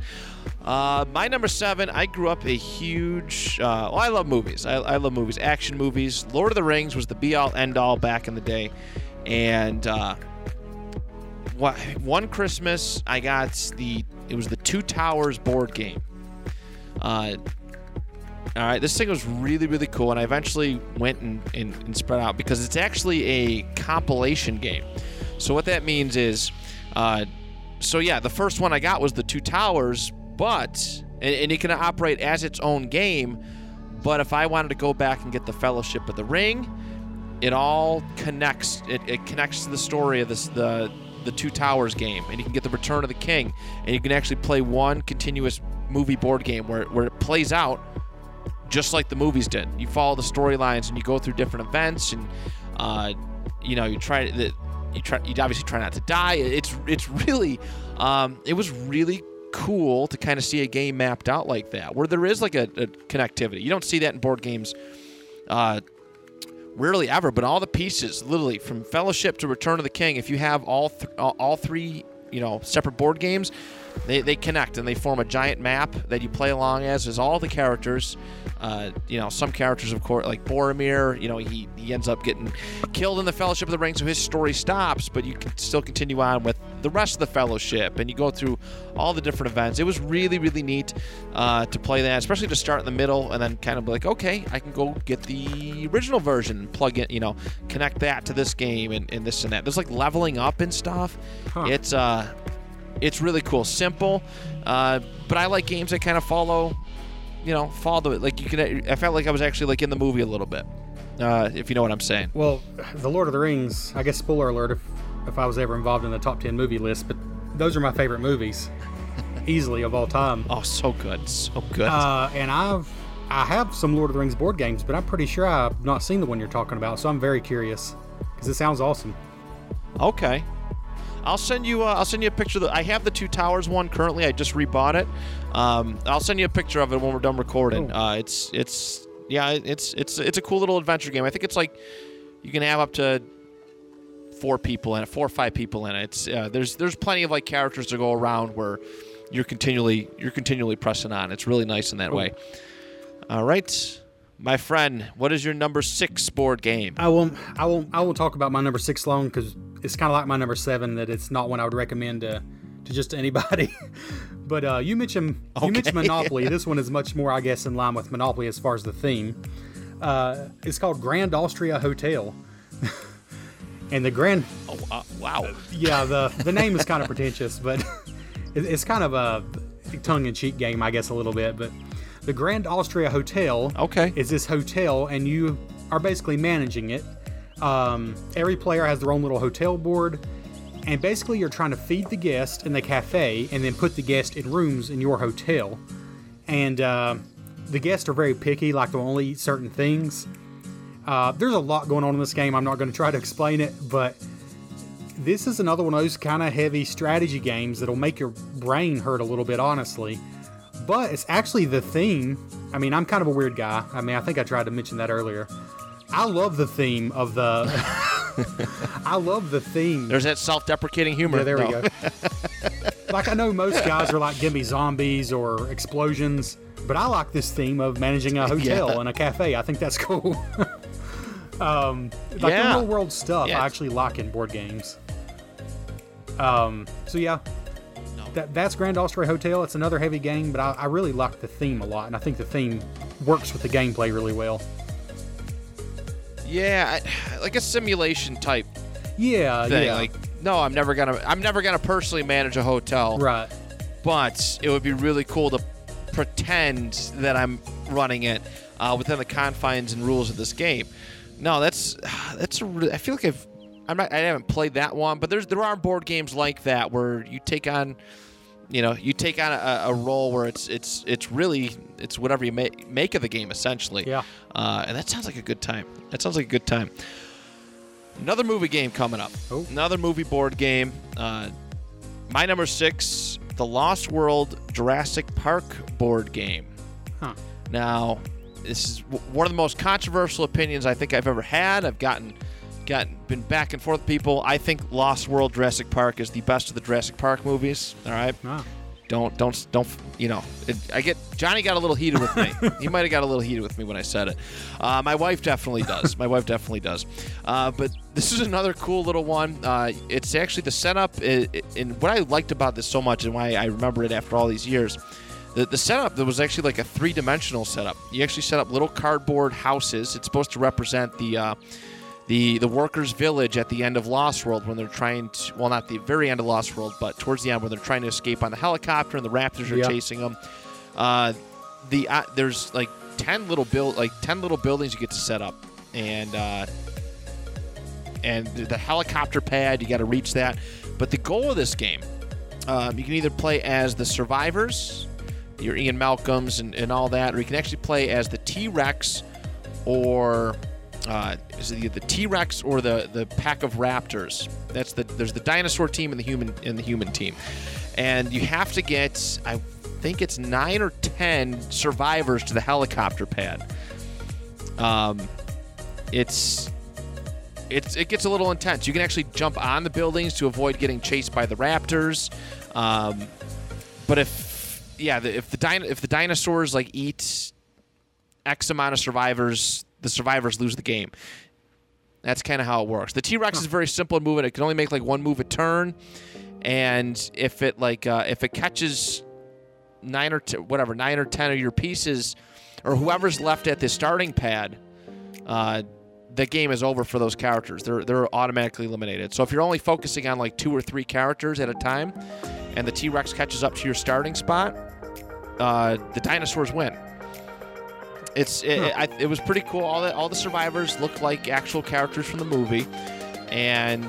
Uh, my number seven, I grew up a huge. Uh, well, I love movies. I, I, love movies, action movies. Lord of the Rings was the be all end all back in the day. And uh, one Christmas, I got the. It was the Two Towers board game. Uh, all right, this thing was really, really cool, and I eventually went and, and, and spread out because it's actually a compilation game. So what that means is, uh, so yeah, the first one I got was the Two Towers, but and, and it can operate as its own game. But if I wanted to go back and get the Fellowship of the Ring, it all connects. It, it connects to the story of this the the Two Towers game, and you can get the Return of the King, and you can actually play one continuous movie board game where where it plays out just like the movies did. You follow the storylines and you go through different events, and uh, you know you try to you try you obviously try not to die. It's it's really um, it was really cool to kind of see a game mapped out like that, where there is like a, a connectivity. You don't see that in board games. Uh, rarely ever, but all the pieces, literally from Fellowship to Return of the King, if you have all th- all three, you know, separate board games, they, they connect and they form a giant map that you play along as. As all the characters. Uh, you know, some characters, of course, like Boromir, you know, he, he ends up getting killed in the Fellowship of the Ring, so his story stops, but you can still continue on with the rest of the Fellowship, and you go through all the different events. It was really, really neat uh, to play that, especially to start in the middle and then kind of be like, okay, I can go get the original version plug it, you know, connect that to this game and, and this and that. There's like leveling up and stuff. Huh. It's, uh, it's really cool, simple, uh, but I like games that kind of follow, you know, follow the like you can. I felt like I was actually like in the movie a little bit, uh, if you know what I'm saying. Well, The Lord of the Rings, I guess spoiler alert if, if I was ever involved in the top 10 movie list, but those are my favorite movies, [LAUGHS] easily of all time. Oh, so good, so good. Uh, and I've I have some Lord of the Rings board games, but I'm pretty sure I've not seen the one you're talking about, so I'm very curious because it sounds awesome. Okay. I'll send you. Uh, I'll send you a picture. Of the, I have the Two Towers one currently. I just rebought it. Um, I'll send you a picture of it when we're done recording. Uh, it's it's yeah, it's it's it's a cool little adventure game. I think it's like you can have up to four people in it, four or five people in it. It's uh, there's there's plenty of like characters to go around where you're continually you're continually pressing on. It's really nice in that way. All right, my friend, what is your number six board game? I won't I won't I won't talk about my number six long because it's kind of like my number seven that it's not one I would recommend to to just anybody. [LAUGHS] but uh, you mentioned you mentioned Monopoly. [LAUGHS] this one is much more I guess in line with Monopoly as far as the theme. Uh, it's called Grand Austria Hotel. [LAUGHS] and the Grand Oh, uh, wow. yeah, the the name is kind of pretentious, but it, it's kind of a tongue-in-cheek game, I guess, a little bit. But the Grand Austria Hotel, Okay. is this hotel, and you are basically managing it. Um, every player has their own little hotel board, and basically you're trying to feed the guest in the cafe, and then put the guest in rooms in your hotel. And uh, the guests are very picky, like they'll only eat certain things. Uh, there's a lot going on in this game. I'm not going to try to explain it, but this is another one of those kind of heavy strategy games that'll make your brain hurt a little bit, honestly. But it's actually the theme. I mean, I'm kind of a weird guy. I mean, I think I tried to mention that earlier. I love the theme of the. [LAUGHS] I love the theme. There's that self-deprecating humor. Yeah, there we go. [LAUGHS] like I know most guys are like, give me zombies or explosions, but I like this theme of managing a [LAUGHS] hotel Yeah. and a cafe. I think that's cool. um, like Yeah. the real world stuff. I actually like in board games. Um, so yeah, that, that's Grand Austria Hotel. It's another heavy game, but I, I really like the theme a lot, and I think the theme works with the gameplay really well. Yeah, I, like a simulation type Yeah, thing. yeah, Like, no, I'm never gonna. I'm never gonna personally manage a hotel. right. But it would be really cool to pretend that I'm running it uh, within the confines and rules of this game. No, that's that's. A, I feel like I've. I'm not, I haven't played that one, but there's there are board games like that where you take on, you know, you take on a, a role where it's it's it's really it's whatever you make make of the game essentially. Yeah. Uh, and that sounds like a good time. That sounds like a good time. Another movie game coming up. Oh. Another movie board game. Uh, my number six, the Lost World Jurassic Park board game. Huh. Now, this is w- one of the most controversial opinions I think I've ever had. I've gotten, gotten, been back and forth people. I think Lost World Jurassic Park is the best of the Jurassic Park movies. All right, Ah, Don't don't don't. You know, it, I get Johnny got a little heated with me. [LAUGHS] he might have got a little heated with me when I said it. Uh, my wife definitely does. My wife definitely does. Uh, but this is another cool little one. Uh, it's actually the setup, and what I liked about this so much, and why I remember it after all these years. The, the setup that was actually like a three-dimensional setup. You actually set up little cardboard houses. It's supposed to represent the uh, the the workers' village at the end of Lost World when they're trying to well not the very end of Lost World but towards the end when they're trying to escape on the helicopter and the raptors are chasing them. Uh, the uh, there's like ten little build like ten little buildings you get to set up and uh, and the helicopter pad you got to reach that. But the goal of this game, um, you can either play as the survivors, your Ian Malcolms and, and all that, or you can actually play as the T Rex or uh, is it the T Rex or the the pack of raptors? That's the there's the dinosaur team and the human and the human team, and you have to get I think it's nine or ten survivors to the helicopter pad. Um, it's it's it gets a little intense. You can actually jump on the buildings to avoid getting chased by the raptors. Um, but if yeah, the, if the din- if the dinosaurs like eat X amount of survivors, the survivors lose the game. That's kind of how it works. The T Rex is very simple in moving. It can only make like one move a turn, and if it like uh, if it catches nine or t- whatever nine or ten of your pieces, or whoever's left at the starting pad, uh, the game is over for those characters. They're they're automatically eliminated. So if you're only focusing on like two or three characters at a time, and the T Rex catches up to your starting spot, uh, the dinosaurs win. It's it, huh. it, it, was pretty cool. All the all the survivors looked like actual characters from the movie, and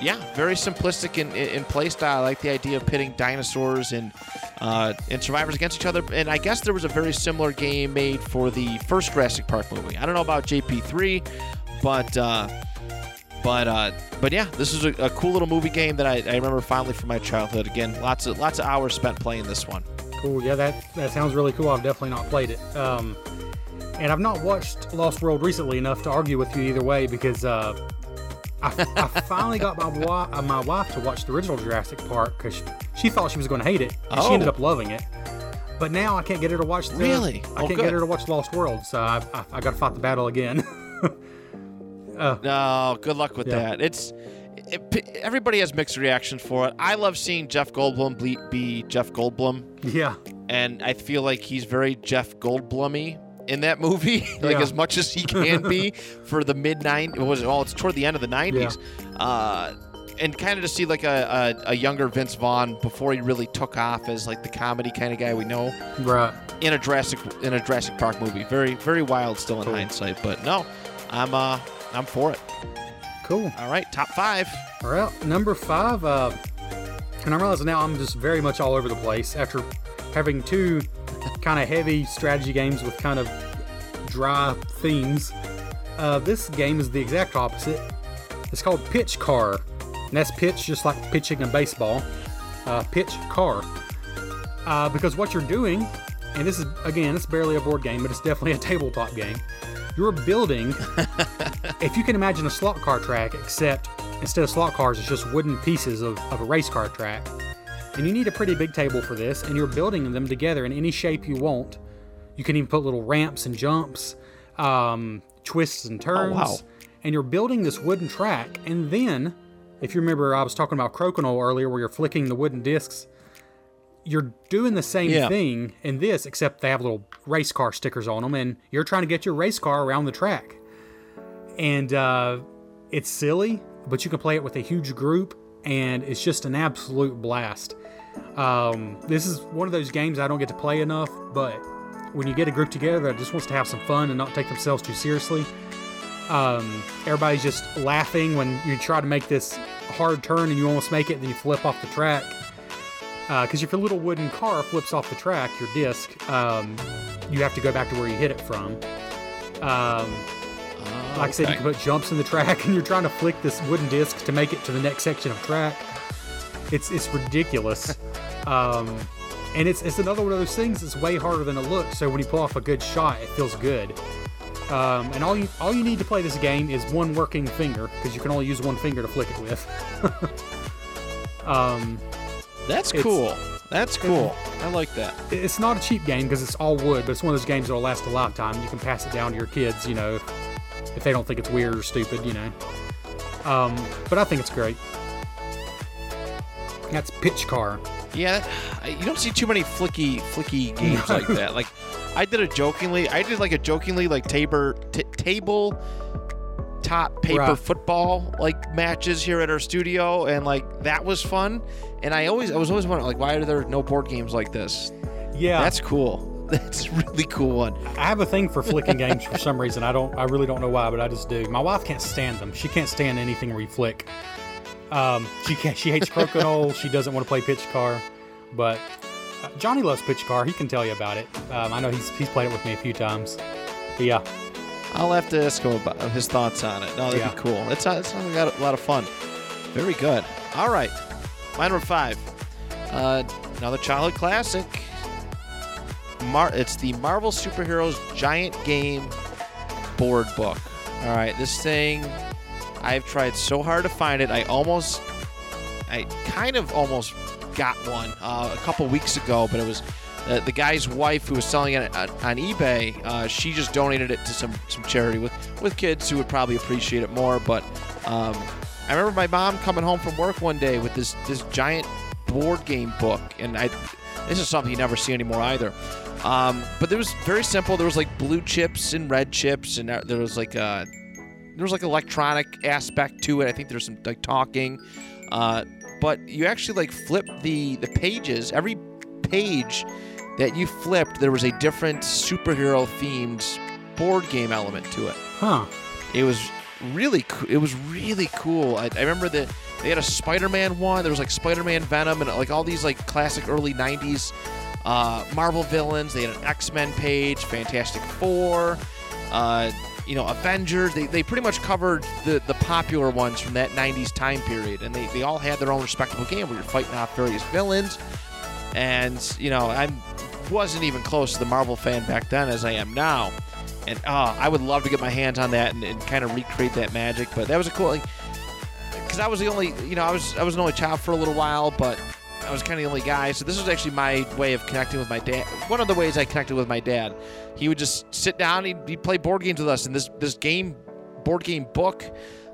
yeah, very simplistic in, in, in play style. I like the idea of pitting dinosaurs and uh, and survivors against each other. And I guess there was a very similar game made for the first Jurassic Park movie. I don't know about JP3, but. Uh, but uh, but yeah, this is a, a, cool little movie game that I, I remember fondly from my childhood. Again, lots of lots of hours spent playing this one. Cool. Yeah, that that sounds really cool. I've definitely not played it. Um, and I've not watched Lost World recently enough to argue with you either way because uh, I, I, [LAUGHS] finally got my, wa- uh, my wife to watch the original Jurassic Park because she, she, thought she was going to hate it, and oh. she ended up loving it. But now I can't get her to watch. The, really? I oh, can't good. get her to watch Lost World, so I, I, I got to fight the battle again. [LAUGHS] uh, no, good luck with yeah. that. It's it, everybody has mixed reactions for it. I love seeing Jeff Goldblum be, be Jeff Goldblum. Yeah, and I feel like he's very Jeff Goldblumy in that movie, [LAUGHS] like yeah. as much as he can be [LAUGHS] for the mid 90s. Was well, it's toward the end of the 90s. Yeah. Uh, and kind of to see like a, a, a, younger Vince Vaughn before he really took off as like the comedy kind of guy we know, right? In a Jurassic in a Jurassic Park movie, very very wild still in cool. hindsight, but no, I'm uh I'm for it. Cool. All right, top five. All right, number five. Uh, and I realize now I'm just very much all over the place after having two kind of heavy strategy games with kind of dry themes. Uh, this game is the exact opposite. It's called Pitch Car, and that's pitch just like pitching a baseball. Uh, pitch Car, uh, because what you're doing, and this is again, it's barely a board game, but it's definitely a [LAUGHS] tabletop game. You're building, [LAUGHS] if you can imagine a slot car track, except instead of slot cars, it's just wooden pieces of, of a race car track and you need a pretty big table for this, and you're building them together in any shape you want. You can even put little ramps and jumps, um, twists and turns. Oh, wow. And you're building this wooden track, and then, if you remember, I was talking about Crokinole earlier, where you're flicking the wooden discs. You're doing the same yeah. thing in this, except they have little race car stickers on them, and you're trying to get your race car around the track. And uh, it's silly, but you can play it with a huge group, and it's just an absolute blast. Um, this is one of those games I don't get to play enough, but when you get a group together that just wants to have some fun and not take themselves too seriously, um, everybody's just laughing when you try to make this hard turn and you almost make it, and then you flip off the track. Because uh, if your little wooden car flips off the track, your disc, um, you have to go back to where you hit it from. Um, like I said, you can put jumps in the track, [LAUGHS] and you're trying to flick this wooden disc to make it to the next section of track. It's it's ridiculous. [LAUGHS] Um, and it's it's another one of those things that's way harder than it looks. So when you pull off a good shot, it feels good. Um, and all you all you need to play this game is one working finger because you can only use one finger to flick it with. [LAUGHS] um, That's cool. That's cool. I like that. It's not a cheap game because it's all wood, but it's one of those games that'll last a lifetime. You can pass it down to your kids, you know, if, they don't think it's weird or stupid, you know. Um, but I think it's great. That's Pitch Car. Yeah, you don't see too many flicky, flicky games like that. Like, I did a jokingly. I did like a jokingly like tabor, t- table top paper Right. football like matches here at our studio, and like that was fun. And I always, I was always wondering like, why are there no board games like this? Yeah, That's cool. [LAUGHS] That's a really cool one. I have a thing for flicking games for some reason. I don't. I really don't know why, but I just do. My wife can't stand them. She can't stand anything where you flick. Um, she can't. She hates crokinole. she doesn't want to play pitch car. But uh, Johnny loves pitch car. He can tell you about it. Um, I know he's he's played it with me a few times. But yeah, I'll have to ask him about his thoughts on it. No, that'd Yeah. be cool. It's it's got a lot of fun. Very good. All right, my number five. Uh, another childhood classic. Mar- it's the Marvel Superheroes Giant Game board book. All right, this thing, I've tried so hard to find it. I almost, I kind of almost got one uh, a couple weeks ago, but it was uh, the guy's wife who was selling it on, on eBay. Uh, she just donated it to some some charity with with kids who would probably appreciate it more. But um, I remember my mom coming home from work one day with this this giant board game book, and I this is something you never see anymore either. Um, but it was very simple. There was like blue chips and red chips, and there was like a there was like electronic aspect to it. I think there's some like talking, uh, but you actually like flip the the pages. Every page that you flipped, there was a different superhero themed board game element to it. huh? It was really co- it was really cool. I, I remember that they had a Spider-Man one. There was like Spider-Man Venom and like all these like classic early '90s uh, Marvel villains. They had an X-Men page, Fantastic Four, uh, you know, Avengers. They, they pretty much covered the the popular ones from that '90s time period, and they, they all had their own respectable game where you're fighting off various villains. And you know, I wasn't even close to the Marvel fan back then as I am now. And uh, I would love to get my hands on that and, and kind of recreate that magic. But that was a cool, like, because I was the only, you know, I was I was an only child for a little while, but I was kind of the only guy. So this was actually my way of connecting with my dad. One of the ways I connected with my dad. He would just sit down, he'd, he'd play board games with us, and this this game, board game book,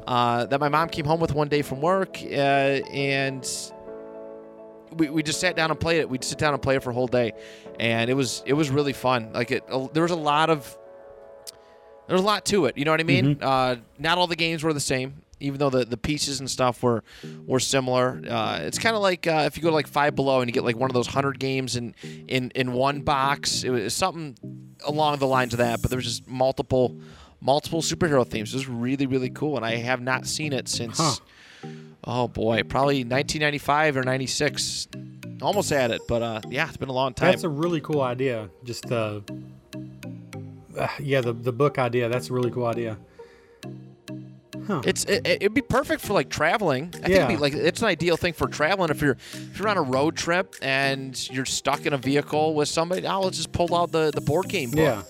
uh, that my mom came home with one day from work, uh, and we, we just sat down and played it. We'd sit down and play it for a whole day, and it was it was really fun. Like it, there was a lot of there was a lot to it. You know what I mean? Uh, not all the games were the same, even though the, the pieces and stuff were were similar. Uh, it's kind of like uh, if you go to like Five Below and you get like one of those hundred games in in in one box. It was something along the lines of that. But there was just multiple multiple superhero themes. It was really really cool, and I have not seen it since. Huh. Oh boy, probably 1995 or 96. Almost had it, but uh, yeah, it's been a long time. That's a really cool idea. Just uh, yeah, the the book idea. That's a really cool idea. Huh. It's it, it'd be perfect for like traveling. I think it'd be Yeah. like it's an ideal thing for traveling if you're if you're on a road trip and you're stuck in a vehicle with somebody. Oh, let's just pull out the, the board game book Yeah.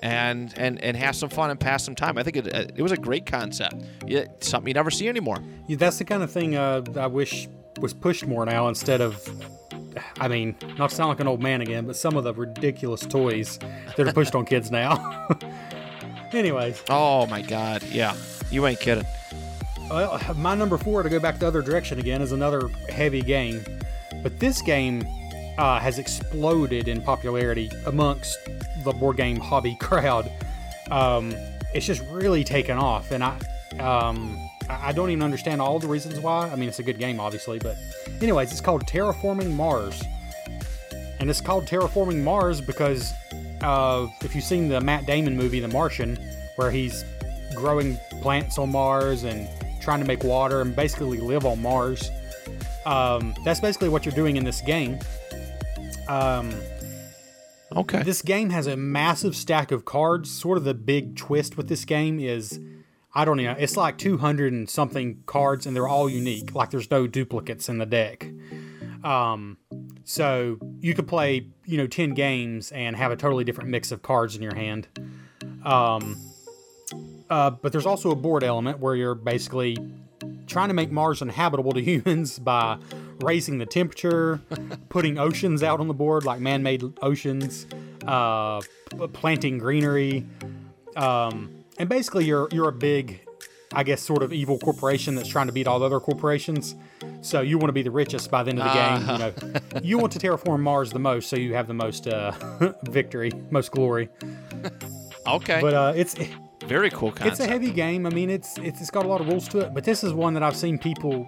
and and and have some fun and pass some time. I think it it was a great concept. Yeah, something you never see anymore. Yeah, that's the kind of thing uh, I wish was pushed more now instead of. I mean, not to sound like an old man again, but some of the ridiculous toys that are pushed on kids now. [LAUGHS] Anyways, Oh my God, yeah, you ain't kidding. well, my number four to go back the other direction again is another heavy game, but this game uh, has exploded in popularity amongst the board game hobby [LAUGHS] crowd. Um, it's just really taken off, and I, um, I don't even understand all the reasons why. I mean, it's a good game, obviously, but anyways, it's called Terraforming Mars, and it's called Terraforming Mars because uh, if you've seen the Matt Damon movie, The Martian, where he's growing plants on Mars and trying to make water and basically live on Mars. Um, that's basically what you're doing in this game. Um, Okay. this game has a massive stack of cards. Sort of the big twist with this game is, I don't know, it's like 200 and something cards, and they're all unique. Like there's no duplicates in the deck. Um, so you could play, you know, 10 games and have a totally different mix of cards in your hand. Um, uh, but there's also a board element where you're basically trying to make Mars inhabitable to [LAUGHS] humans by raising the temperature, [LAUGHS] putting oceans out on the board like man-made oceans, uh, planting greenery, um, and basically you're you're a big, I guess, sort of evil corporation that's trying to beat all the other corporations. So you want to be the richest by the end of the game. You know, [LAUGHS] you want to terraform Mars the most, so you have the most uh, victory, most glory. Okay. But uh, it's Very cool concept. it's a heavy game. I mean, it's, it's it's got a lot of rules to it, but this is one that I've seen people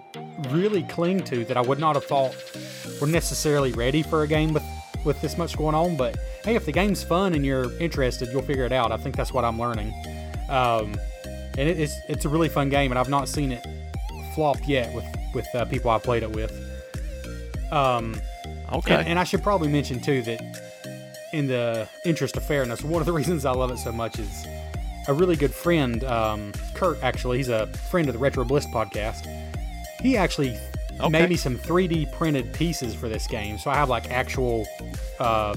really cling to that I would not have thought were necessarily ready for a game with with this much going on. But hey, if the game's fun and you're interested, you'll figure it out. I think that's what I'm learning. Um, and it, it's it's a really fun game, and I've not seen it flop yet with with uh, people I've played it with. Um, okay. and, and I should probably mention too that in the interest of fairness, one of the [LAUGHS] reasons I love it so much is a really good friend, um, Kurt. Actually, he's a friend of the Retro Bliss podcast. He actually Okay. made me some 3D printed pieces for this game, so I have like actual, uh,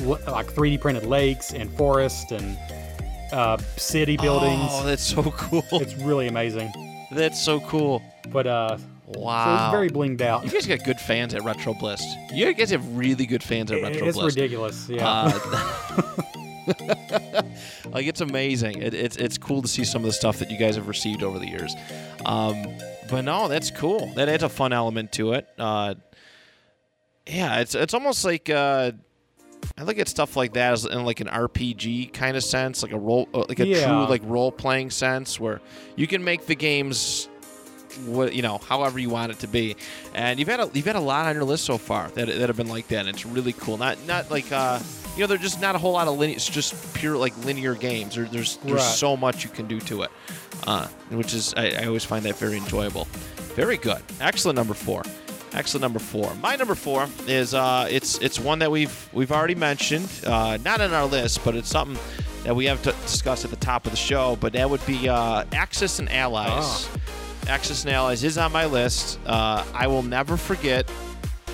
l- like 3D printed lakes and forest and uh, city buildings. Oh, that's so cool. It's really amazing. That's so cool. But uh, so Wow. it's very blinged out. you guys got good fans at Retro Bliss. You guys have really good fans at Retro It's ridiculous. Yeah. Uh, [LAUGHS] [LAUGHS] [LAUGHS] like it's amazing. It, it's it's cool to see some of the stuff that you guys have received over the years. Um, but no, that's cool. That adds a fun element to it. Uh, yeah, it's it's almost like uh, I look at stuff like that as in like an RPG kind of sense, like a role, uh, like a Yeah. true like role playing sense, where you can make the games what you know, however you want it to be. And you've had a you've had a lot on your list so far that, that have been like that. And it's really cool. Not not like uh, you know, they're just not a whole lot of linear. It's just pure like linear games. There, there's there's Right. so much you can do to it, uh, which is I, I always find that very enjoyable. Very good. Excellent number four. Excellent number four. My number four is uh, it's it's one that we've we've already mentioned, uh, not on our list, but it's something that we have to discuss at the top of the show. But that would be uh, Axis and Allies. Ah. Axis and Allies is on my list. Uh, I will never forget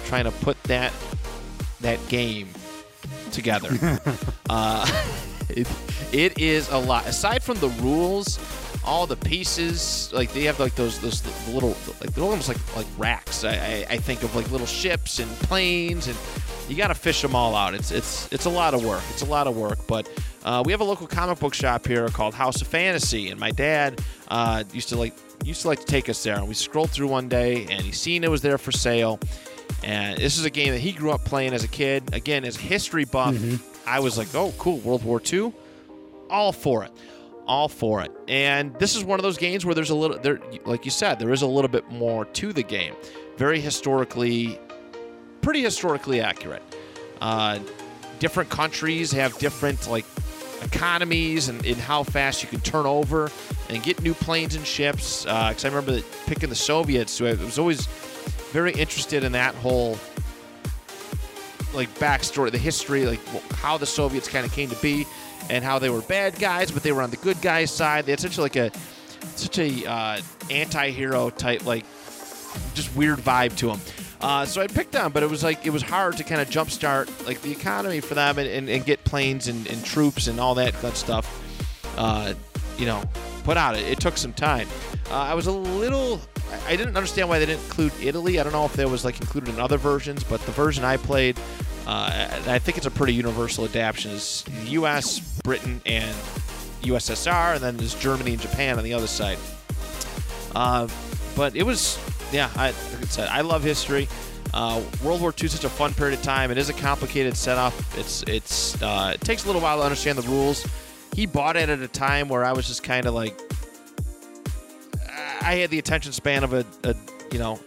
trying to put that that game together. [LAUGHS] uh, [LAUGHS] it, it is a lot. Aside from the rules, all the pieces, like they have like those those little like they're almost like like racks. I, I, I think of like little ships and planes, and you got to fish them all out. It's it's it's a lot of work. It's a lot of work, but. Uh, we have a local comic book shop here called House of Fantasy, and my dad uh, used to like used to like to take us there. And we scrolled through one day, and he seen it was there for sale. And this is a game that he grew up playing as a kid. Again, as a history buff, I was like, "Oh, cool, World War II, all for it, all for it." And this is one of those games where there's a little, there, like you said, there is a little bit more to the game. Very historically, pretty historically accurate. Uh, different countries have different like economies and, and how fast you can turn over and get new planes and ships. Because I remember that picking the Soviets, so I was always very interested in that whole like backstory, the history, like how the Soviets kind of came to be, and how they were bad guys, but they were on the good guys' side. They had such like a such a uh, anti-hero type like just weird vibe to them. Uh, so I picked them, but it was like it was hard to kind of jumpstart like the economy for them and, and, and get planes and, and troops and all that good stuff. Uh, you know, put out. It, it took some time. Uh, I was a little. I- didn't understand why they didn't include Italy. I don't know if that was like included in other versions, but the version I played, uh, I think it's a pretty universal adaptation. Is U.S., Britain, and USSR, and then there's Germany and Japan on the other side. Uh, but it was, yeah, I, like I said, I love history. Uh, World War II is such a fun period of time. It is a complicated setup. It's it's uh, it takes a little while to understand the rules. He bought it at a time where I was just kind of like, I had the attention span of a, a you know,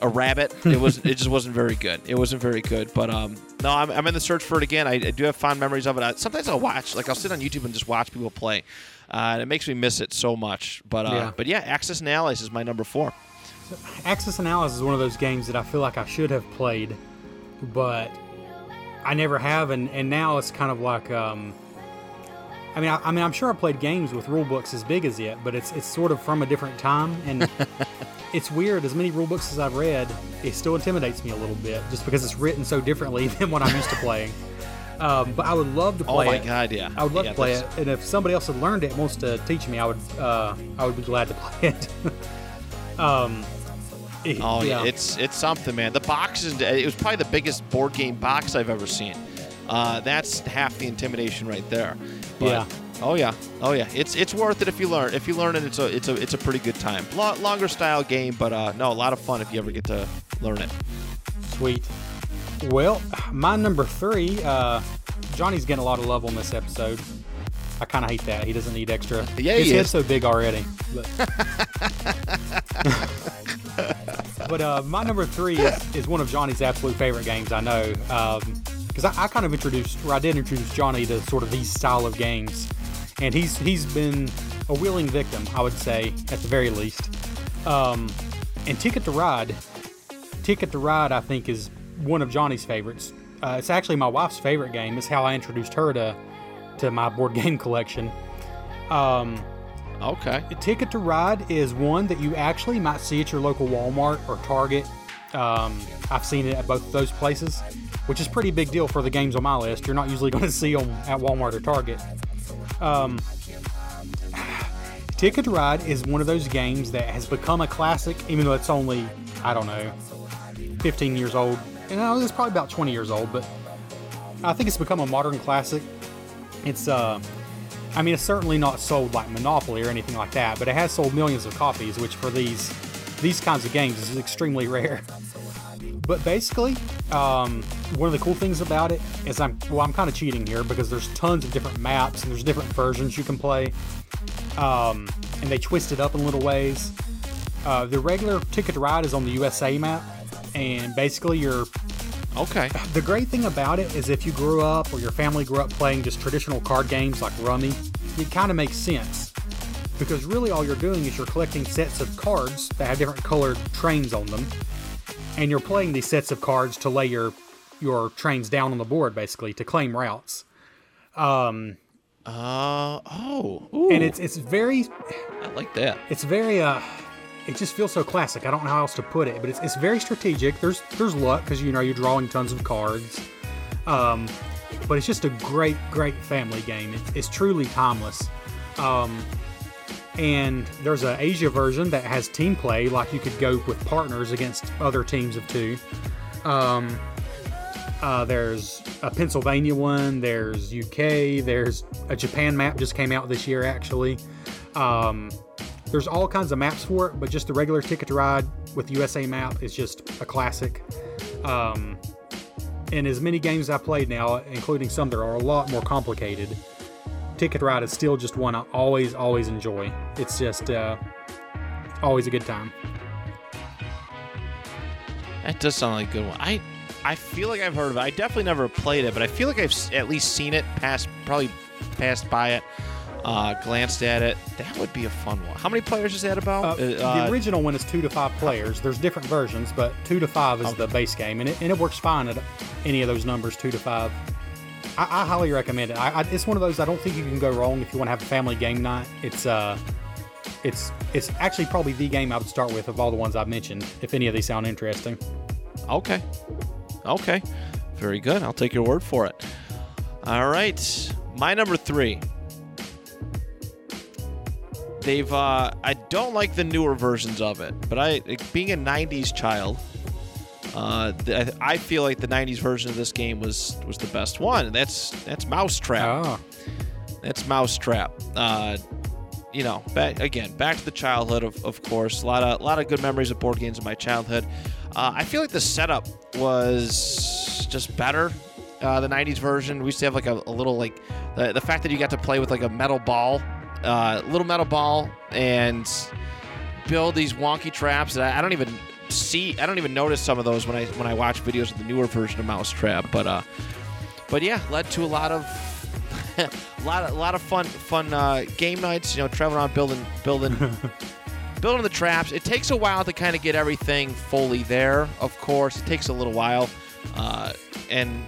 a rabbit. It was it just wasn't very good. It wasn't very good. But um, no, I'm, I'm in the search for it again. I, I do have fond memories of it. I, sometimes I'll watch, like I'll sit on YouTube and just watch people play, uh, and it makes me miss it so much. But uh, Yeah. but yeah, Axis and Allies is my number four. Axis and Allies is one of those games that I feel like I should have played, but I never have, and, and now it's kind of like, um, I mean, I, I mean, I'm sure I played games with rule books as big as it, but it's it's sort of from a different time, and [LAUGHS] it's weird. As many rule books as I've read, it still intimidates me a little bit, just because it's written so differently [LAUGHS] than what I'm used to playing. Um, but I would love to play. Oh my it. god, yeah. I would love Yeah, to play it, and if somebody else had learned it and wants to teach me, I would uh, I would be glad to [LAUGHS] play it. Um, it- Oh, yeah. it's it's something, man. The box is it was probably the biggest board game box I've ever seen. Uh, that's half the intimidation right there. But, Yeah. Oh yeah. Oh yeah. It's it's worth it if you learn. If you learn it, it's a it's a it's a pretty good time. Lo- longer style game, but uh, no, a lot of fun if you ever get to learn it. Sweet. Well, my number three, uh, Johnny's getting a lot of love on this episode. I kind of hate that. He doesn't need extra. Yeah, His he head's is. so big already. But, [LAUGHS] but uh, my number three is, is one of Johnny's absolute favorite games. I know because I, I kind of introduced, or I did introduce Johnny to sort of these style of games, and he's he's been a willing victim, I would say, at the very least. Um, and Ticket to Ride Ticket to Ride, I think, is one of Johnny's favorites. Uh, it's actually my wife's favorite game. It's how I introduced her to to my board game [LAUGHS] collection. Um, Okay. Ticket to Ride is one that you actually might see at your local Walmart or Target. Um, I've seen it at both those places, which is pretty big deal for the games on my list. You're not usually [LAUGHS] going to see them at Walmart or Target. Um, [SIGHS] Ticket to Ride is one of those games that has become a classic, even though it's only, I don't know, 15 years old. And know it's probably about 20 years old, but I think it's become a modern classic. It's, uh, I mean, it's certainly not sold like Monopoly or anything like that, but it has sold millions of copies, which for these these kinds of games is extremely rare. But basically, um, one of the cool things about it is I'm well, I'm kind of cheating here because there's tons of different maps and there's different versions you can play, um, and they twist it up in little ways. Uh, the regular Ticket to Ride is on the USA map, and basically you're Okay. [SIGHS] the great thing about it is if you grew up or your family grew up playing just traditional card games like Rummy, it kind of makes sense. Because really all you're doing is you're collecting sets of cards that have different colored trains on them. And you're playing these sets of cards to lay your your trains down on the board basically to claim routes. Uh oh. Ooh, And it's it's very I like that. it's very uh it just feels so classic. I don't know how else to put it, but it's, it's very strategic. There's there's luck because you know you're drawing tons of cards, um, but it's just a great great family game. It's, it's truly timeless. Um, and there's an Asia version that has team play, like you could go with partners against other teams of two. Um, uh, there's a Pennsylvania one. There's UK. There's a Japan map just came out this year actually. Um, there's all kinds of maps for it, but just the regular Ticket to Ride with USA map is just a classic. Um, and as many games I've played now, including some that are a lot more complicated, Ticket Ride is still just one I always, always enjoy. It's just uh, always a good time. That does sound like a good one. I I feel like I've heard of it. I definitely never played it, but I feel like I've at least seen it, passed probably passed by it, uh, glanced at it. That would be a fun one. How many players is that about? Uh, Uh, the original one is two to five players. There's different versions, but two to five is the base game, and it, and it works fine at any of those numbers, two to five. I, I highly recommend it. I, I, it's one of those I don't think you can go wrong if you want to have a family game night. It's uh, it's it's actually probably the game I would start with of all the ones I've mentioned. If any of these sound interesting, Okay. Okay. Very good. I'll take your word for it. All right. My number three. They've. Uh, I don't like the newer versions of it, but I, being a '90s child, uh, th- I feel like the '90s version of this game was was the best one. That's that's Mousetrap. oh, That's Mousetrap. Uh, you know, back again, back to the childhood, of, of course. A lot of a lot of good memories of board games in my childhood. Uh, I feel like the setup was just better. Uh, the '90s version, we used to have like a, a little like the, the fact that you got to play with like a metal ball, uh, little metal ball, and build these wonky traps that I, I don't even see. I don't even notice some of those when I when I watch videos of the newer version of Mousetrap. But uh, but yeah, led to a lot of a [LAUGHS] lot of, a lot of fun fun uh, game nights. You know, traveling around building building [LAUGHS] building the traps. It takes a while to kind of get everything fully there. Of course, it takes a little while, uh, and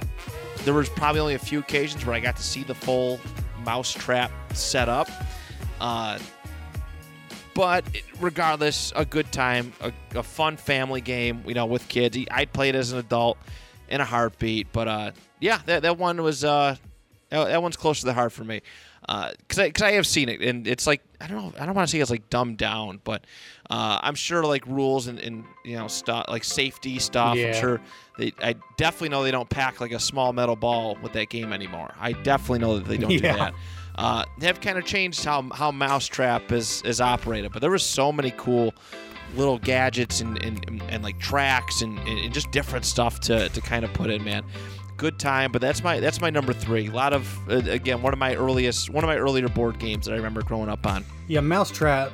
there was probably only a few occasions where I got to see the full mouse trap set up. Uh, but regardless, a good time, a, a fun family game. You know, with kids. I'd play it as an adult in a heartbeat. But uh, yeah, that, that one was uh, that, that one's close to the heart for me. because I, cause I have seen it, and it's like I don't know, I don't want to say it's like dumbed down, but uh, I'm sure like rules and, and you know stuff like safety stuff. Yeah. I'm sure they, I definitely know they don't pack like a small metal ball with that game anymore. I definitely know that they don't [LAUGHS] Yeah. do that. Uh, have kind of changed how how Mousetrap is is operated, but there was so many cool little gadgets and and, and, and like tracks and, and, and just different stuff to, to kind of put in, man. Good time, but that's my that's my number three. A lot of uh, again one of my earliest one of my earlier board games that I remember growing up on. Yeah, Mousetrap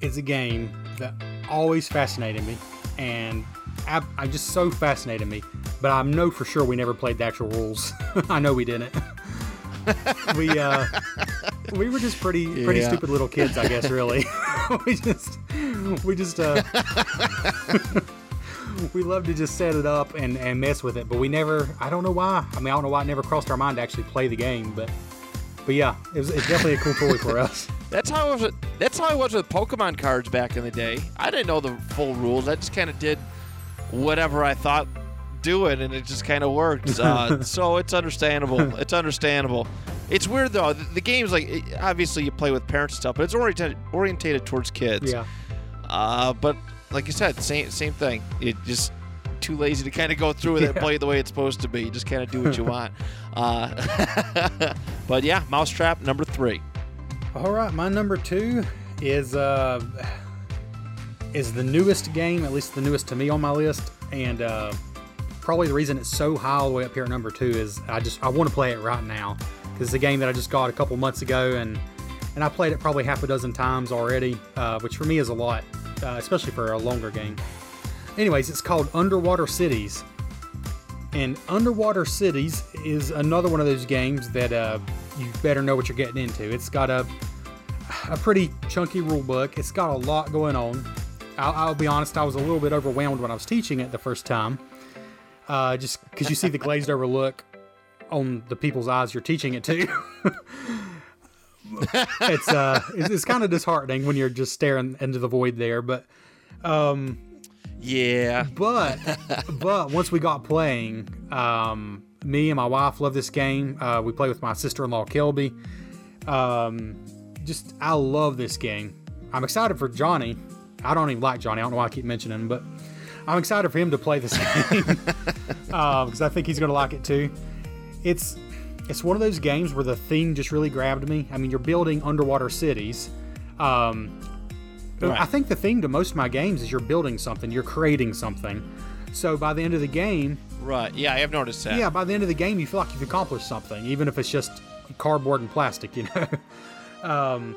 is a game that always fascinated me, and I, I just so fascinated me. But I know for sure we never played the actual rules. [LAUGHS] I know we didn't. [LAUGHS] [LAUGHS] we uh, we were just pretty pretty Yeah. stupid little kids, I guess. Really, [LAUGHS] [LAUGHS] we just we just uh, we love to just set it up and and mess with it. But we never. I don't know why. I mean, I don't know why it never crossed our mind to actually play the game. But but yeah, it was it's definitely a cool toy for us. That's how I was. That's how I was with Pokemon cards back in the day. I didn't know the full rules. I just kind of did whatever I thought do it, and it just kind of worked. Uh, [LAUGHS] so it's understandable. It's understandable. It's weird though. The, the game's like it- obviously you play with parents and stuff, but it's oriented orientated towards kids. Yeah. Uh, but like you said, same same thing. It just too lazy to kind of go through with it and play it the way it's supposed to be. You just kind of do what you [LAUGHS] want. Uh, [LAUGHS] but yeah, Mousetrap number three. All right, my number two is uh is the newest game, at least the newest to me on my list, and uh, probably the reason it's so high all the way up here at number two is I just I want to play it right now because it's a game that I just got a couple months ago and and I played it probably half a dozen times already, uh, which for me is a lot, uh, especially for a longer game. Anyways, it's called Underwater Cities. And Underwater Cities is another one of those games that uh, you better know what you're getting into. It's got a a pretty chunky rule book. It's got a lot going on. I'll, I'll be honest, I was a little bit overwhelmed when I was teaching it the first time, uh, just because you see the glazed over look on the people's eyes you're teaching it to. [LAUGHS] it's uh, it's, it's kind of disheartening when you're just staring into the void there, but um, Yeah. but but once we got playing, um, me and my wife love this game. Uh, we play with my sister-in-law Kelby. Um, just I love this game. I'm excited for Johnny. I don't even like Johnny. I don't know why I keep mentioning him, but I'm excited for him to play this game [LAUGHS] because I think he's going to like it too. It's it's one of those games where the theme just really grabbed me. I mean, you're building underwater cities. Um, Right. I think the theme to most of my games is you're building something, you're creating something. So by the end of the game, Right. Yeah, I have noticed that. yeah, by the end of the game, you feel like you've accomplished something, even if it's just cardboard and plastic, you know. [LAUGHS]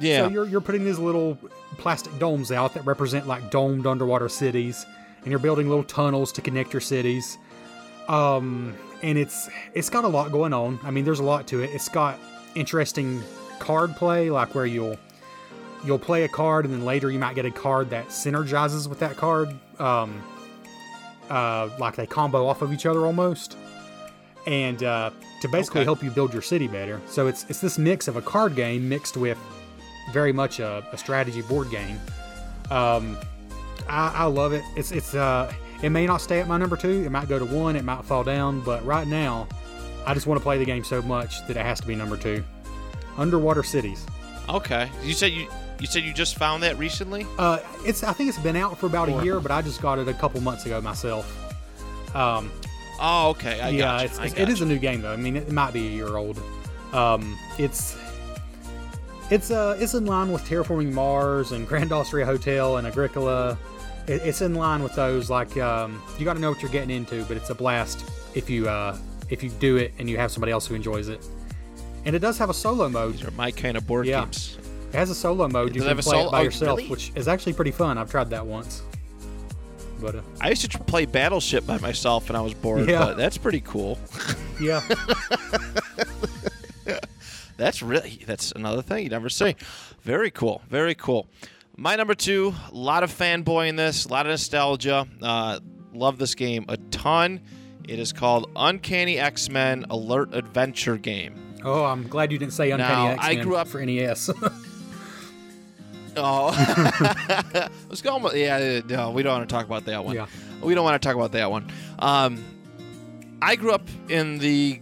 Yeah. So you're you're putting these little plastic domes out that represent like domed underwater cities, and you're building little tunnels to connect your cities. Um, and it's it's got a lot going on. I mean, there's a lot to it. It's got interesting card play, like where you'll you'll play a card, and then later you might get a card that synergizes with that card. Um, uh, like they combo off of each other almost, and uh, to basically Okay. help you build your city better. So it's it's this mix of a card game mixed with very much a, a strategy board game. Um, I, I love it. It's it's uh, it may not stay at my number two. It might go to one. It might fall down. But right now, I just want to play the game so much that it has to be number two. Underwater Cities. Okay. You said you you said you just found that recently? Uh, it's I think it's been out for about a year, but I just got it a couple months ago myself. Um, Oh, okay. I yeah, it's, it's, it is a new game though. I mean, it might be a year old. Um, it's it's uh it's in line with Terraforming Mars and Grand Austria Hotel and Agricola. It, it's in line with those. Like um, you got to know what you're getting into, but it's a blast if you uh if you do it and you have somebody else who enjoys it. And it does have a solo mode. These are my kind of board Yeah. games. It has a solo mode. You can play solo- it by oh, yourself, really? which is actually pretty fun. I've tried that once. But uh, I used to play Battleship by myself when I was bored, Yeah. but that's pretty cool. yeah, [LAUGHS] That's really that's another thing you never see. Very cool. Very cool. My number two, a lot of fanboy in this, a lot of nostalgia. Uh, love this game a ton. It is called Uncanny X Men Alert Adventure Game. Oh, I'm glad you didn't say Uncanny X I Men grew up- for NES. [LAUGHS] Oh, [LAUGHS] let's go. with- Yeah, no, we don't want to talk about that one. Yeah. we don't want to talk about that one. Um, I grew up in the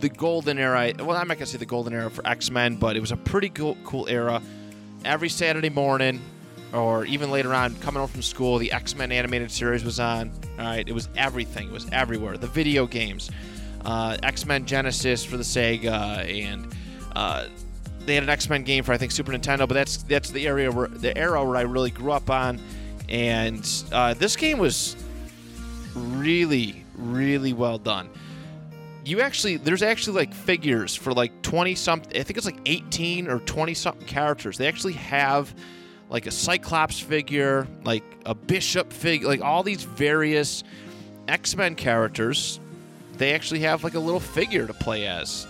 the golden era. Well, I'm not gonna say the golden era for X Men, but it was a pretty cool, cool era. Every Saturday morning, or even later on, coming home from school, the X Men animated series was on. All right, it was everything. It was everywhere. The video games, uh, X Men Genesis for the Sega, and uh, they had an X Men game for I think Super Nintendo. But that's that's the area where the era where I really grew up on. And uh, this game was really, really well done. You actually, there's actually like figures for like 20 something, I think it's like 18 or 20 something characters. They actually have like a Cyclops figure, like a Bishop figure, like all these various X Men characters. They actually have like a little figure to play as.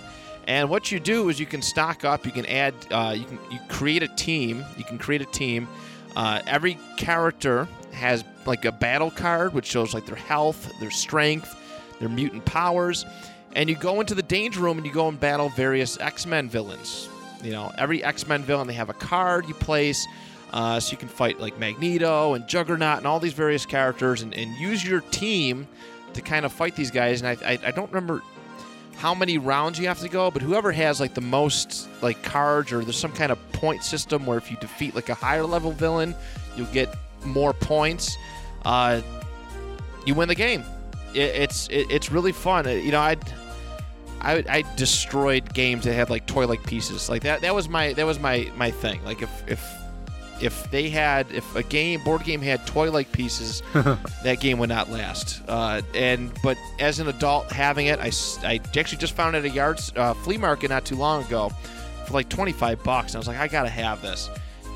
And what you do is you can stock up, you can add, uh, you can you create a team, you can create a team. Uh, every character has like a battle card, which shows like their health, their strength, their mutant powers, and you go into the danger room and you go and battle various X-Men villains. You know, every X-Men villain they have a card you place, uh, so you can fight like Magneto and Juggernaut and all these various characters, and, and use your team to kind of fight these guys. And I, I, I don't remember how many rounds you have to go, but whoever has like the most like cards or there's some kind of point system where if you defeat like a higher level villain, you'll get more points. Uh, you win the game. It, it's it, it's really fun. You know, I'd I, I destroyed games that had like toy like pieces. Like that. That was my that was my my thing. Like if if if they had if a game board game had toy like pieces [LAUGHS] that game would not last. Uh, and but as an adult having it I, I actually just found it at a yard uh, flea market not too long ago for like 25 bucks. And i was like i gotta have this.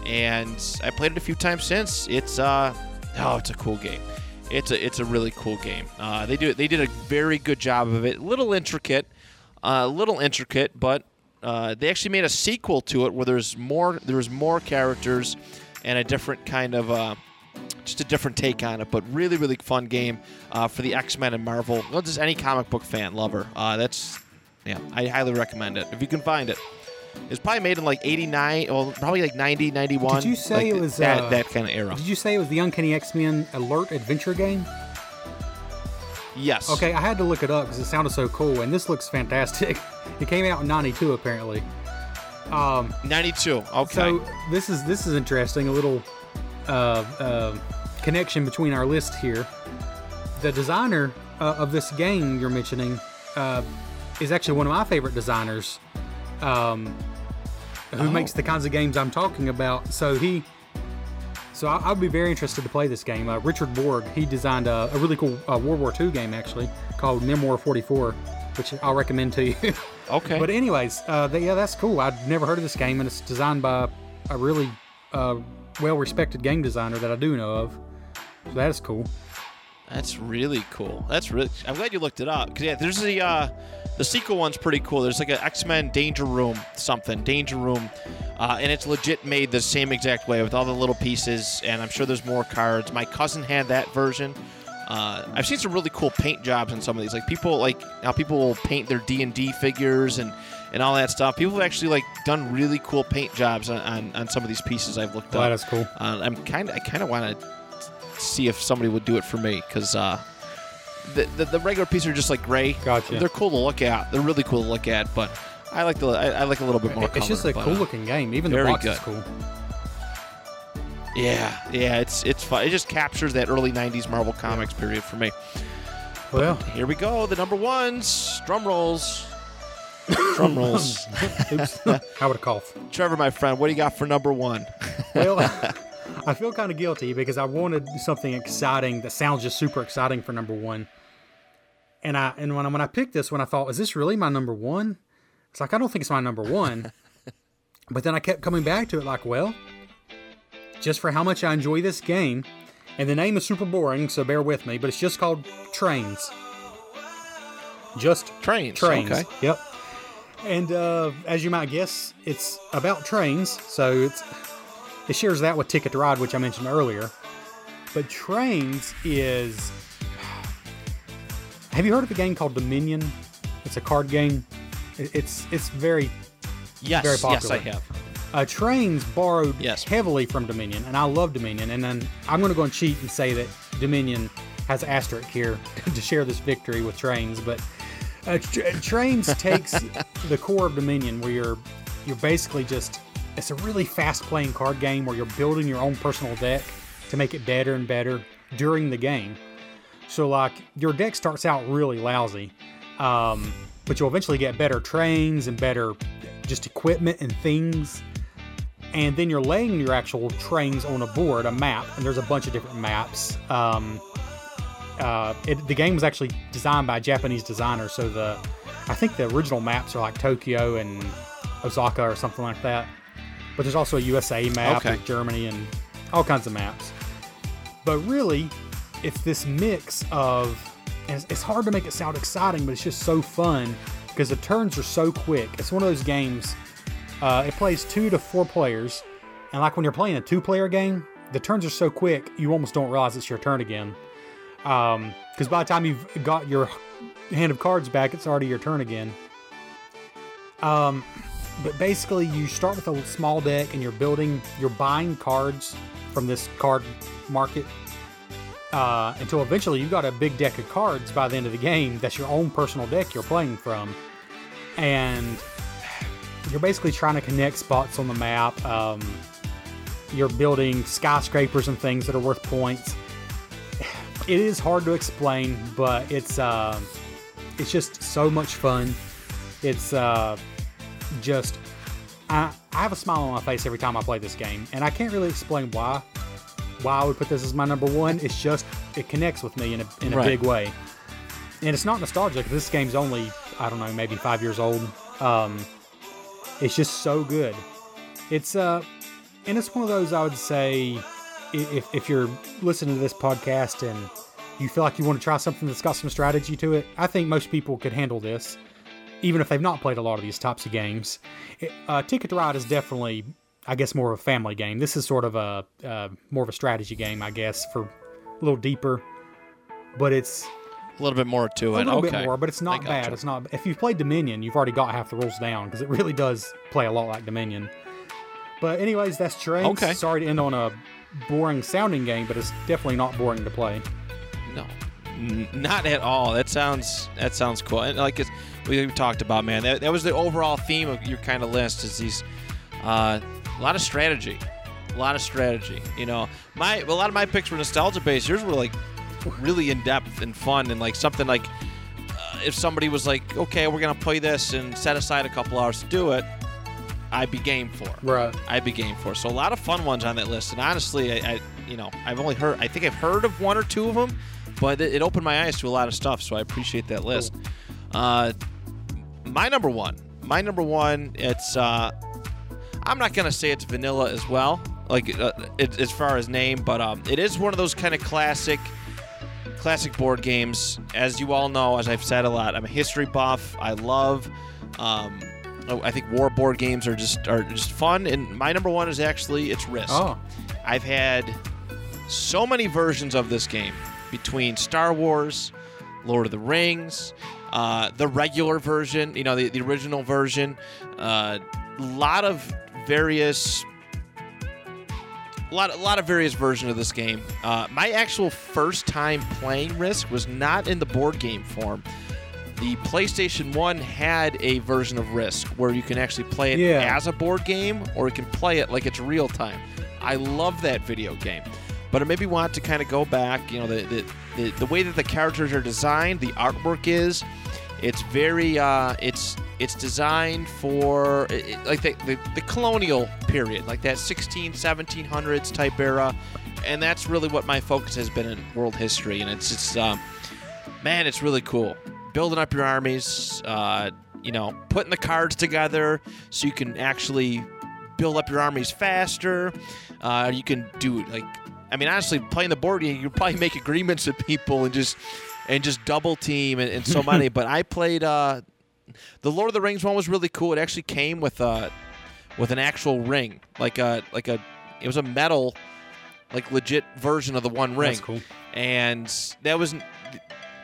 And i played it a few times since. It's uh oh it's a cool game. It's a it's a really cool game. Uh, they do they did a very good job of it. A little intricate a little intricate but uh, they actually made a sequel to it where there's more there's more characters and a different kind of uh, just a different take on it but really really fun game uh, for the x-men and marvel well just any comic book fan lover. Uh, that's yeah i highly recommend it if you can find it. It's probably made in like 89 well probably like 90 91 did you say like it was that, uh, that kind of era. Did you say it was the Uncanny X-Men Alert adventure game? Yes Okay, I had to look it up because it sounded so cool, and this looks fantastic. [LAUGHS] It came out in '92 apparently. Um, 92 okay So this is this is interesting. A little uh, uh, connection between our list here. The designer uh, of this game you're mentioning uh, is actually one of my favorite designers, um, who Oh. makes the kinds of games I'm talking about. So he, so I, I'd be very interested to play this game. Uh, Richard Borg, he designed a, a really cool uh, World War II game actually called Memoir 44, which I'll recommend to you. [LAUGHS] okay But anyways, uh, yeah, that's cool. I'd never heard of this game, and it's designed by a really uh, well-respected game designer that I do know of. So that is cool. That's really cool. That's really. I'm glad you looked it up because yeah, there's the uh, the sequel one's pretty cool. There's like an X Men Danger Room something Danger Room, uh, and it's legit made the same exact way with all the little pieces. And I'm sure there's more cards. My cousin had that version. Uh, I've seen some really cool paint jobs in some of these. Like people like how people will paint their D and D figures and and all that stuff. People have actually like done really cool paint jobs on, on, on some of these pieces I've looked Well, up. that is cool. Uh, I'm kind of I kind of want to see if somebody would do it for me because uh, the, the the regular pieces are just like gray. Gotcha. They're cool to look at. They're really cool to look at, but I like the I, I like a little bit more. It's color, just a but, uh, cool-looking game. Even the box is good. cool. yeah, yeah. It's it's fun. It just captures that early '90s Marvel Comics period for me. Well, Here we go. The number ones. Drum rolls. Drum rolls. [LAUGHS] oops, I would. Trevor, my friend, what do you got for number one? Well, [LAUGHS] I feel kind of guilty because I wanted something exciting that sounds just super exciting for number one. And I and when I, when I picked this one, I thought, is this really my number one? It's like I don't think it's my number one. [LAUGHS] but then I kept coming back to it, like, well, just for how much I enjoy this game, and the name is super boring, so bear with me. But it's just called Trains. Just Trains. trains. Okay. Yep. And uh, as you might guess, it's about trains, so it's it shares that with Ticket to Ride, which I mentioned earlier. But Trains is. [SIGHS] Have you heard of a game called Dominion? It's a card game. It's it's very Yes. Very yes, popular. I have. uh, Trains borrowed Yes. heavily from Dominion, and I love Dominion. And then I'm going to go and cheat and say that Dominion has asterisk here [LAUGHS] to share this victory with Trains. But Uh, tra- trains takes [LAUGHS] the core of Dominion, where you're you're basically just it's a really fast playing card game where you're building your own personal deck to make it better and better during the game. So like your deck starts out really lousy, um, but you'll eventually get better trains and better just equipment and things. And then you're laying your actual trains on a board, a map, and there's a bunch of different maps. Um, uh, it, the game was actually designed by a Japanese designer, so the I think the original maps are like Tokyo and Osaka or something like that. But there's also a USA map Okay. with Germany and all kinds of maps. But really, it's this mix of, and it's, it's hard to make it sound exciting, but it's just so fun because the turns are so quick. It's one of those games. Uh, it plays two to four players, and like when you're playing a two-player game, the turns are so quick you almost don't realize it's your turn again. Because by the time you've got your hand of cards back, it's already your turn again. Um, but basically, you start with a small deck and you're building, you're buying cards from this card market uh, until eventually you've got a big deck of cards by the end of the game that's your own personal deck you're playing from. And you're basically trying to connect spots on the map. Um, you're building skyscrapers and things that are worth points. It is hard to explain, but it's uh, it's just so much fun. It's uh, just I, I have a smile on my face every time I play this game, and I can't really explain why. Why I would put this as my number one? It's just it connects with me in a in a Right. big way, and it's not nostalgic. This game's only I don't know maybe five years old. Um, it's just so good. It's uh, and it's one of those I would say if if you're listening to this podcast and you feel like you want to try something that's got some strategy to it, I think most people could handle this even if they've not played a lot of these types of games. It, uh, Ticket to Ride is definitely, I guess, more of a family game. This is sort of a uh, more of a strategy game, I guess, for a little deeper. But it's A little bit more to it. a little okay. bit more, but it's not bad. It's not. If you've played Dominion, you've already got half the rules down because it really does play a lot like Dominion. But anyways, that's Trains. Okay. Sorry to end on a boring sounding game, but it's definitely not boring to play. No, not at all. That sounds that sounds cool. And like it's, we we talked about, man, that, that was the overall theme of your kind of list. Is these uh, a lot of strategy, a lot of strategy. You know, my a lot of my picks were nostalgia based. Yours were like really in depth and fun, and like something like uh, if somebody was like, okay, we're gonna play this and set aside a couple hours to do it, I'd be game for. Right. I'd be game for. So a lot of fun ones on that list. And honestly, I, I you know, I've only heard, I think I've heard of one or two of them, but it, opened my eyes to a lot of stuff. So I appreciate that list. Uh, my number one, my number one, it's, uh, I'm not gonna say it's vanilla as well, like uh, it, as far as name, but um, it is one of those kind of classic, classic board games. As you all know, as I've said a lot, I'm a history buff. I love. Um, oh, I think war board games are just are just fun, and my number one is actually it's Risk. Oh, I've had so many versions of this game between Star Wars, Lord of the Rings, uh, the regular version, you know, the, the original version, a uh, lot of various. A lot, a lot of various versions of this game. Uh, my actual first time playing Risk was not in the board game form. The PlayStation 1 had a version of Risk where you can actually play it Yeah. as a board game or you can play it like it's real time. I love that video game. But me want to kind of go back, you know, the, the, the, the way that the characters are designed, the artwork is, it's very, uh, it's it's designed for it, like the, the, the colonial period, like that 16, 1700s type era. And that's really what my focus has been in world history. And it's just, um, man, it's really cool. Building up your armies, uh, you know, putting the cards together so you can actually build up your armies faster. Uh, you can do it like, I mean, honestly, playing the board game, you probably make agreements with people and just and just double team and, and so many. [LAUGHS] but I played uh, the Lord of the Rings one was really cool. It actually came with a with an actual ring, like a like a it was a metal, like legit version of the One Ring that's cool. and that was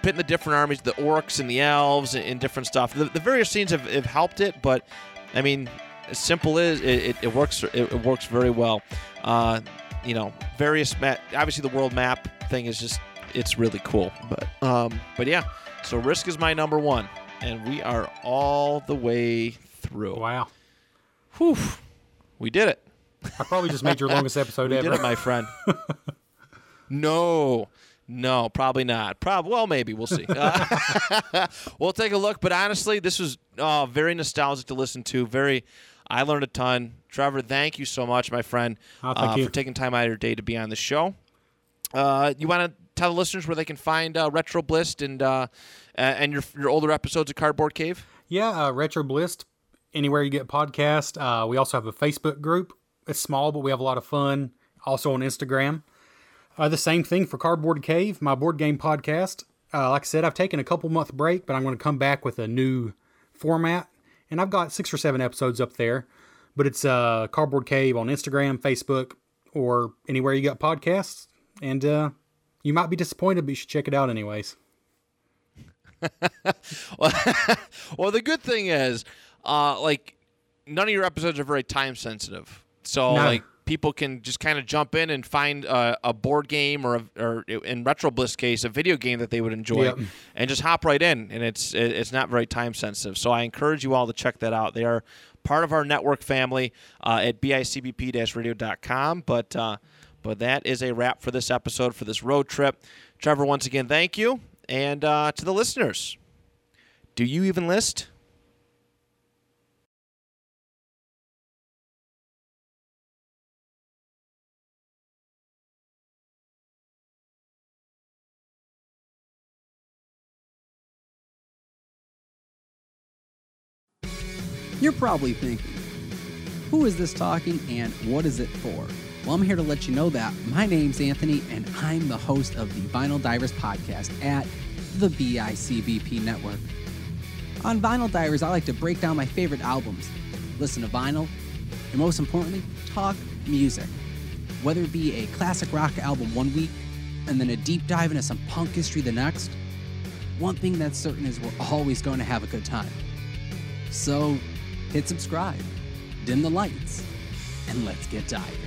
pitting the different armies, the orcs and the elves, and, and different stuff. The, the various scenes have, have helped it, but I mean, as simple as it, it, it works, it, it works very well. Uh, you know, various map. Obviously, the world map thing is just it's really cool. But um, but yeah, so Risk is my number one, and we are all the way through. Wow. Whew. We did it. I probably just made your longest episode [LAUGHS] We ever. did it, my friend. [LAUGHS] no, no, probably not. Prob well, maybe we'll see. Uh, [LAUGHS] we'll take a look. But honestly, this was uh, very nostalgic to listen to. Very, I learned a ton. Trevor, thank you so much, my friend, Oh, thank uh, you. for taking time out of your day to be on the show. Uh, you want to tell the listeners where they can find uh, Retro Blist and uh, uh, and your your older episodes of Cardboard Cave? Yeah, uh, Retro Blist, anywhere you get podcast. Uh, we also have a Facebook group. It's small, but we have a lot of fun. Also on Instagram. Uh, the same thing for Cardboard Cave, my board game podcast. Uh, like I said, I've taken a couple month break, but I'm going to come back with a new format, and I've got six or seven episodes up there. But it's uh, Cardboard Cave on Instagram, Facebook, or anywhere you got podcasts. And uh, you might be disappointed, but you should check it out anyways. [LAUGHS] [LAUGHS] well, the good thing is, uh, like, none of your episodes are very time sensitive. So, No. like, people can just kind of jump in and find uh, a board game or, a, or in Retro Bliss case, a video game that they would enjoy, Yep. and just hop right in. And it's it's not very time sensitive. So, I encourage you all to check that out. They are part of our network family uh, at bicbp-radio.com. But uh, but that is a wrap for this episode for this road trip. Trevor, once again, thank you, and uh, to the listeners. Do you even list? You're probably thinking, who is this talking and what is it for? Well, I'm here to let you know that my name's Anthony and I'm the host of the Vinyl Divers podcast at the BICBP network. On Vinyl Divers, I like to break down my favorite albums, listen to vinyl, and most importantly, talk music. Whether it be a classic rock album one week and then a deep dive into some punk history the next, one thing that's certain is we're always going to have a good time. So hit subscribe, dim the lights, and let's get diving.